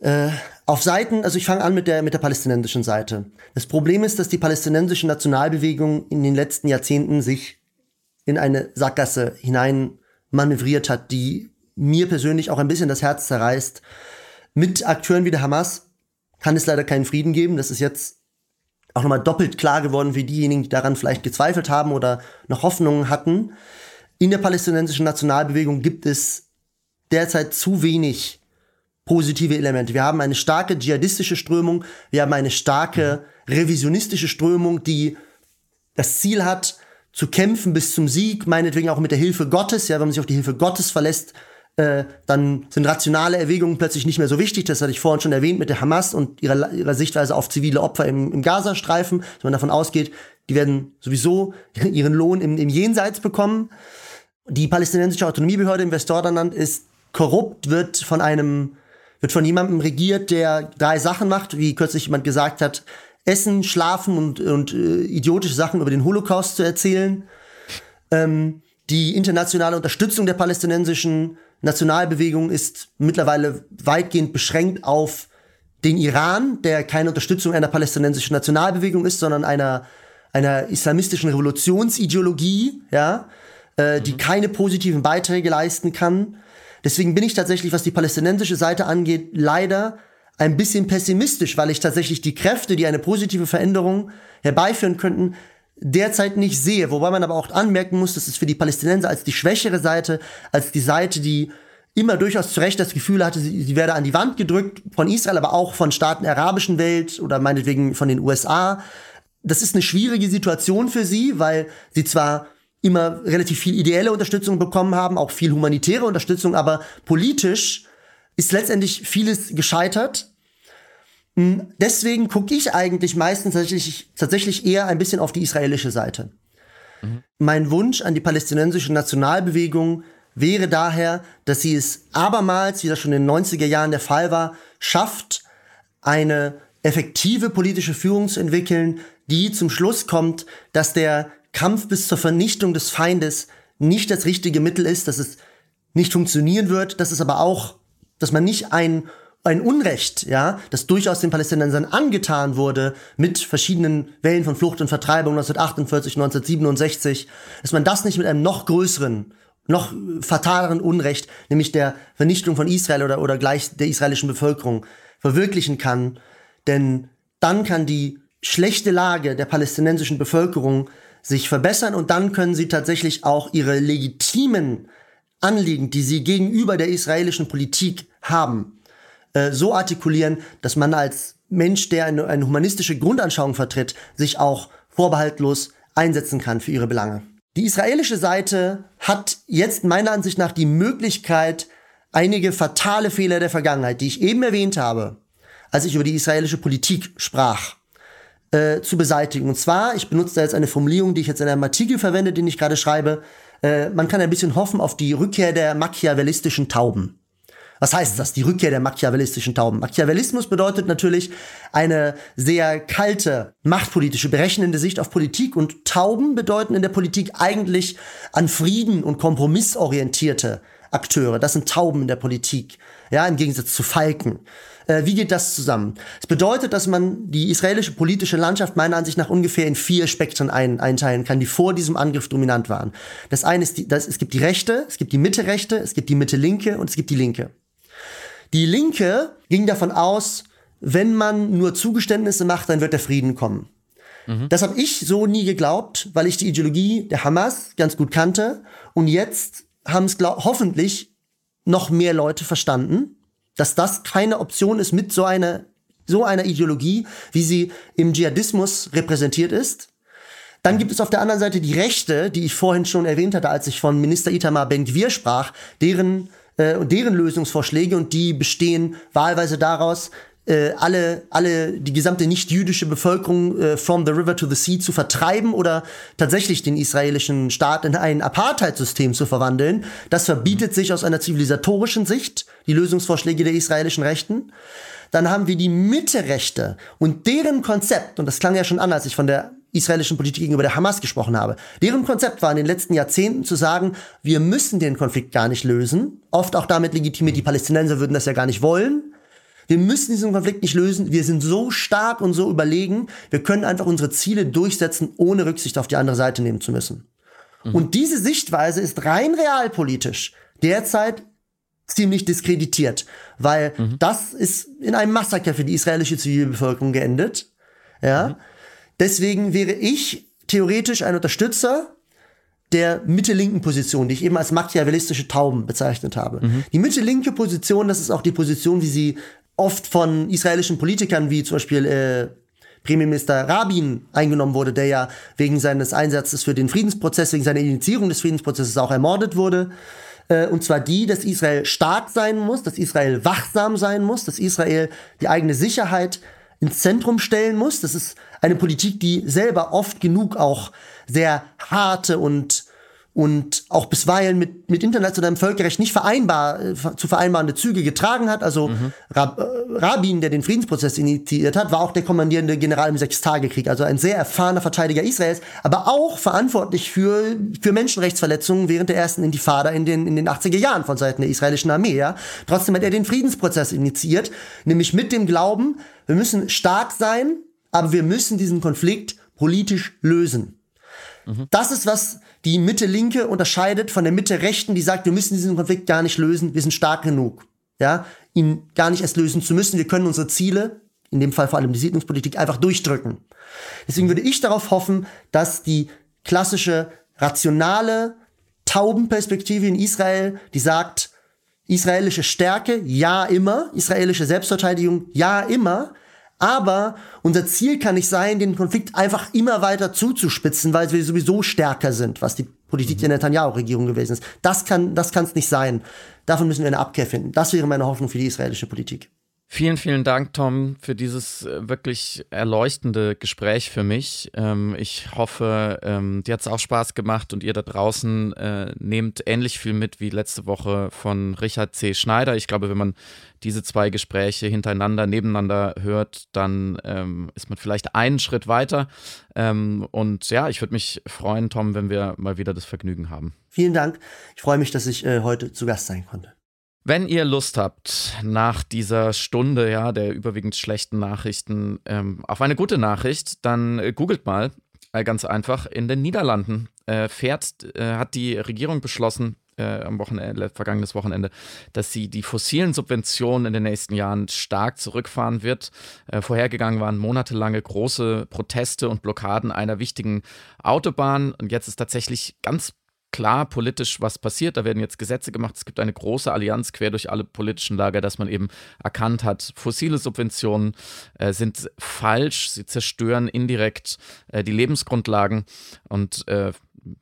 Speaker 3: Äh, auf Seiten, also ich fange an mit der, mit der palästinensischen Seite. Das Problem ist, dass die palästinensische Nationalbewegung in den letzten Jahrzehnten sich in eine Sackgasse hinein manövriert hat, die mir persönlich auch ein bisschen das Herz zerreißt. Mit Akteuren wie der Hamas kann es leider keinen Frieden geben. Das ist jetzt auch nochmal doppelt klar geworden wie diejenigen, die daran vielleicht gezweifelt haben oder noch Hoffnungen hatten. In der palästinensischen Nationalbewegung gibt es derzeit zu wenig positive Elemente. Wir haben eine starke dschihadistische Strömung, wir haben eine starke revisionistische Strömung, die das Ziel hat, zu kämpfen bis zum Sieg, meinetwegen auch mit der Hilfe Gottes, ja, wenn man sich auf die Hilfe Gottes verlässt, äh, dann sind rationale Erwägungen plötzlich nicht mehr so wichtig. Das hatte ich vorhin schon erwähnt mit der Hamas und ihrer, ihrer Sichtweise auf zivile Opfer im, im Gazastreifen, dass man davon ausgeht, die werden sowieso ihren Lohn im, im Jenseits bekommen. Die palästinensische Autonomiebehörde im Westjordanland ist korrupt, wird von einem, wird von jemandem regiert, der drei Sachen macht, wie kürzlich jemand gesagt hat, essen, schlafen und, und äh, idiotische Sachen über den Holocaust zu erzählen. Ähm, die internationale Unterstützung der palästinensischen Nationalbewegung ist mittlerweile weitgehend beschränkt auf den Iran, der keine Unterstützung einer palästinensischen Nationalbewegung ist, sondern einer, einer islamistischen Revolutionsideologie, ja, äh, mhm. die keine positiven Beiträge leisten kann. Deswegen bin ich tatsächlich, was die palästinensische Seite angeht, leider ein bisschen pessimistisch, weil ich tatsächlich die Kräfte, die eine positive Veränderung herbeiführen könnten, derzeit nicht sehe. Wobei man aber auch anmerken muss, dass es für die Palästinenser als die schwächere Seite, als die Seite, die immer durchaus zu Recht das Gefühl hatte, sie, sie werde an die Wand gedrückt von Israel, aber auch von Staaten der arabischen Welt oder meinetwegen von den USA. Das ist eine schwierige Situation für sie, weil sie zwar immer relativ viel ideelle Unterstützung bekommen haben, auch viel humanitäre Unterstützung, aber politisch ist letztendlich vieles gescheitert deswegen gucke ich eigentlich meistens tatsächlich, tatsächlich eher ein bisschen auf die israelische Seite. Mhm. Mein Wunsch an die palästinensische Nationalbewegung wäre daher, dass sie es abermals, wie das schon in den 90er Jahren der Fall war, schafft, eine effektive politische Führung zu entwickeln, die zum Schluss kommt, dass der Kampf bis zur Vernichtung des Feindes nicht das richtige Mittel ist, dass es nicht funktionieren wird, dass es aber auch, dass man nicht ein ein Unrecht, ja, das durchaus den Palästinensern angetan wurde mit verschiedenen Wellen von Flucht und Vertreibung 1948, 1967, dass man das nicht mit einem noch größeren, noch fataleren Unrecht, nämlich der Vernichtung von Israel oder, oder gleich der israelischen Bevölkerung verwirklichen kann. Denn dann kann die schlechte Lage der palästinensischen Bevölkerung sich verbessern und dann können sie tatsächlich auch ihre legitimen Anliegen, die sie gegenüber der israelischen Politik haben, äh, so artikulieren, dass man als Mensch, der eine, eine humanistische Grundanschauung vertritt, sich auch vorbehaltlos einsetzen kann für ihre Belange. Die israelische Seite hat jetzt meiner Ansicht nach die Möglichkeit, einige fatale Fehler der Vergangenheit, die ich eben erwähnt habe, als ich über die israelische Politik sprach, äh, zu beseitigen. Und zwar, ich benutze da jetzt eine Formulierung, die ich jetzt in einem Artikel verwende, den ich gerade schreibe, äh, man kann ein bisschen hoffen auf die Rückkehr der machiavellistischen Tauben. Was heißt das? Die Rückkehr der machiavellistischen Tauben. Machiavellismus bedeutet natürlich eine sehr kalte, machtpolitische, berechnende Sicht auf Politik und Tauben bedeuten in der Politik eigentlich an Frieden und Kompromissorientierte Akteure, das sind Tauben in der Politik, ja, im Gegensatz zu Falken. Äh, wie geht das zusammen? Es bedeutet, dass man die israelische politische Landschaft meiner Ansicht nach ungefähr in vier Spektren ein, einteilen kann, die vor diesem Angriff dominant waren. Das eine ist, die, das, es gibt die Rechte, es gibt die Mitte-Rechte, es gibt die Mitte-Linke und es gibt die Linke. Die Linke ging davon aus, wenn man nur Zugeständnisse macht, dann wird der Frieden kommen. Mhm. Das habe ich so nie geglaubt, weil ich die Ideologie der Hamas ganz gut kannte. Und jetzt haben es hoffentlich noch mehr Leute verstanden, dass das keine Option ist mit so einer, so einer Ideologie, wie sie im Dschihadismus repräsentiert ist. Dann gibt es auf der anderen Seite die Rechte, die ich vorhin schon erwähnt hatte, als ich von Minister Itamar Ben-Gvir sprach, deren, äh, deren Lösungsvorschläge und die bestehen wahlweise daraus, äh, alle, alle, die gesamte nicht-jüdische Bevölkerung äh, from the river to the sea zu vertreiben oder tatsächlich den israelischen Staat in ein Apartheid-System zu verwandeln. Das verbietet sich aus einer zivilisatorischen Sicht, die Lösungsvorschläge der israelischen Rechten. Dann haben wir die Mitte-Rechte und deren Konzept, und das klang ja schon an, als ich von der israelischen Politik gegenüber der Hamas gesprochen habe. Deren Konzept war in den letzten Jahrzehnten zu sagen, wir müssen den Konflikt gar nicht lösen. Oft auch damit legitimiert, die Palästinenser würden das ja gar nicht wollen. Wir müssen diesen Konflikt nicht lösen. Wir sind so stark und so überlegen. Wir können einfach unsere Ziele durchsetzen, ohne Rücksicht auf die andere Seite nehmen zu müssen. Mhm. Und diese Sichtweise ist rein realpolitisch derzeit ziemlich diskreditiert, weil mhm. das ist in einem Massaker für die israelische Zivilbevölkerung geendet. Ja. Mhm. Deswegen wäre ich theoretisch ein Unterstützer der mitte-linken Position, die ich eben als machiavellistische Tauben bezeichnet habe. Mhm. Die mitte-linke Position, das ist auch die Position, wie sie oft von israelischen Politikern wie zum Beispiel äh, Premierminister Rabin eingenommen wurde, der ja wegen seines Einsatzes für den Friedensprozess, wegen seiner Initiierung des Friedensprozesses auch ermordet wurde. Äh, und zwar die, dass Israel stark sein muss, dass Israel wachsam sein muss, dass Israel die eigene Sicherheit ins Zentrum stellen muss. Das ist eine Politik, die selber oft genug auch sehr harte und und auch bisweilen mit, mit internationalem Völkerrecht nicht vereinbar, äh, zu vereinbarende Züge getragen hat. Also mhm. Rab, äh, Rabin, der den Friedensprozess initiiert hat, war auch der kommandierende General im Sechstagekrieg, also ein sehr erfahrener Verteidiger Israels, aber auch verantwortlich für, für Menschenrechtsverletzungen während der ersten Intifada in den, in den 80er Jahren von Seiten der israelischen Armee. Ja. Trotzdem hat er den Friedensprozess initiiert, nämlich mit dem Glauben, wir müssen stark sein, aber wir müssen diesen Konflikt politisch lösen. Mhm. Das ist, was die Mitte-Linke unterscheidet von der Mitte-Rechten, die sagt, wir müssen diesen Konflikt gar nicht lösen, wir sind stark genug, ja, ihn gar nicht erst lösen zu müssen. Wir können unsere Ziele, in dem Fall vor allem die Siedlungspolitik, einfach durchdrücken. Deswegen würde ich darauf hoffen, dass die klassische, rationale Taubenperspektive in Israel, die sagt, israelische Stärke, ja immer, israelische Selbstverteidigung, ja immer, aber unser Ziel kann nicht sein, den Konflikt einfach immer weiter zuzuspitzen, weil wir sowieso stärker sind, was die Politik mhm. der Netanyahu-Regierung gewesen ist. Das kann das kann es nicht sein. Davon müssen wir eine Abkehr finden. Das wäre meine Hoffnung für die israelische Politik.
Speaker 2: Vielen, vielen Dank, Tom, für dieses äh, wirklich erleuchtende Gespräch für mich. Ähm, ich hoffe, ähm, dir hat es auch Spaß gemacht und ihr da draußen äh, nehmt ähnlich viel mit wie letzte Woche von Richard C. Schneider. Ich glaube, wenn man diese zwei Gespräche hintereinander, nebeneinander hört, dann ähm, ist man vielleicht einen Schritt weiter. und ja, ich würde mich freuen, Tom, wenn wir mal wieder das Vergnügen haben.
Speaker 3: Vielen Dank. Ich freue mich, dass ich äh, heute zu Gast sein konnte.
Speaker 2: Wenn ihr Lust habt, nach dieser Stunde ja, der überwiegend schlechten Nachrichten ähm, auf eine gute Nachricht, dann äh, googelt mal äh, ganz einfach. In den Niederlanden äh, fährt, äh, hat die Regierung beschlossen, äh, am Wochenende, vergangenes Wochenende, dass sie die fossilen Subventionen in den nächsten Jahren stark zurückfahren wird. Äh, vorhergegangen waren monatelange große Proteste und Blockaden einer wichtigen Autobahn. Und jetzt ist tatsächlich ganz klar politisch was passiert. Da werden jetzt Gesetze gemacht. Es gibt eine große Allianz quer durch alle politischen Lager, dass man eben erkannt hat, fossile Subventionen äh, sind falsch. Sie zerstören indirekt äh, die Lebensgrundlagen. Und äh,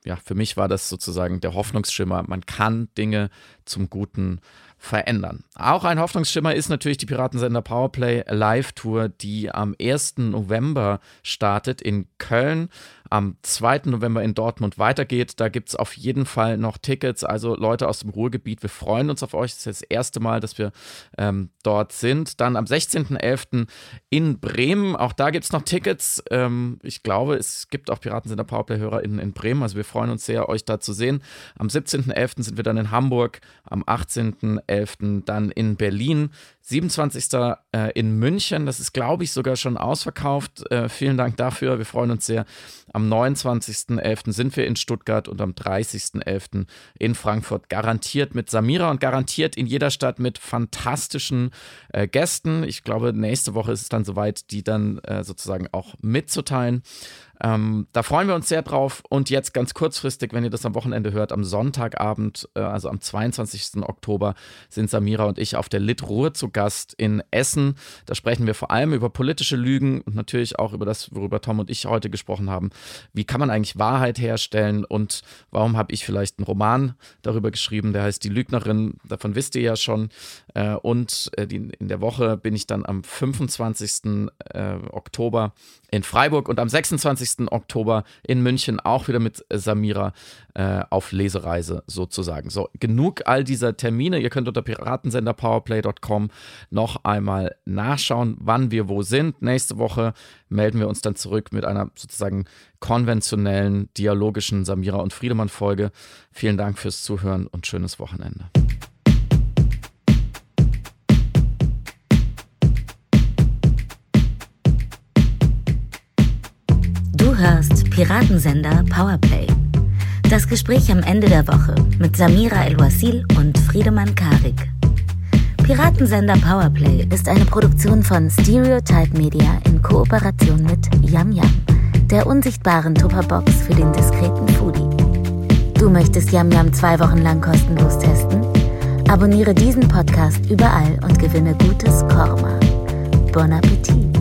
Speaker 2: ja, für mich war das sozusagen der Hoffnungsschimmer. Man kann Dinge zum Guten verändern. Auch ein Hoffnungsschimmer ist natürlich die Piratensender Powerplay Live Tour, die am 1. November startet in Köln am 2. November in Dortmund weitergeht. Da gibt es auf jeden Fall noch Tickets. Also Leute aus dem Ruhrgebiet, wir freuen uns auf euch. Das ist das erste Mal, dass wir ähm, dort sind. Dann am 16.11. in Bremen. Auch da gibt es noch Tickets. Ähm, ich glaube, es gibt auch Piratensender Powerplay-Hörer in, in Bremen. Also wir freuen uns sehr, euch da zu sehen. Am 17.11. sind wir dann in Hamburg. Am 18.11. dann in Berlin. 27. Äh, in München. Das ist, glaube ich, sogar schon ausverkauft. Äh, vielen Dank dafür. Wir freuen uns sehr. Am 29.11. sind wir in Stuttgart und am 30.11. in Frankfurt. Garantiert mit Samira und garantiert in jeder Stadt mit fantastischen äh, Gästen. Ich glaube, nächste Woche ist es dann soweit, die dann sozusagen auch mitzuteilen. Ähm, da freuen wir uns sehr drauf. Und jetzt ganz kurzfristig, wenn ihr das am Wochenende hört, am Sonntagabend, äh, also am 22. Oktober, sind Samira und ich auf der Lit Ruhr zu Gast in Essen. Da sprechen wir vor allem über politische Lügen und natürlich auch über das, worüber Tom und ich heute gesprochen haben. Wie kann man eigentlich Wahrheit herstellen und warum habe ich vielleicht einen Roman darüber geschrieben, der heißt Die Lügnerin. Davon wisst ihr ja schon. Äh, und äh, in der Woche bin ich dann am 25. Äh, Oktober in Freiburg und am 26. Oktober in München auch wieder mit Samira auf Lesereise sozusagen. So, genug all dieser Termine. Ihr könnt unter piratensenderpowerplay.com noch einmal nachschauen, wann wir wo sind. Nächste Woche melden wir uns dann zurück mit einer sozusagen konventionellen, dialogischen Samira und Friedemann Folge. Vielen Dank fürs Zuhören und schönes Wochenende.
Speaker 1: hörst Piratensender Powerplay. Das Gespräch am Ende der Woche mit Samira El-Wasil und Friedemann Karik. Piratensender Powerplay ist eine Produktion von Stereotype Media in Kooperation mit Yam Yam, der unsichtbaren Tupperbox für den diskreten Foodie. Du möchtest Yam Yam zwei Wochen lang kostenlos testen? Abonniere diesen Podcast überall und gewinne gutes Korma. Bon Appetit!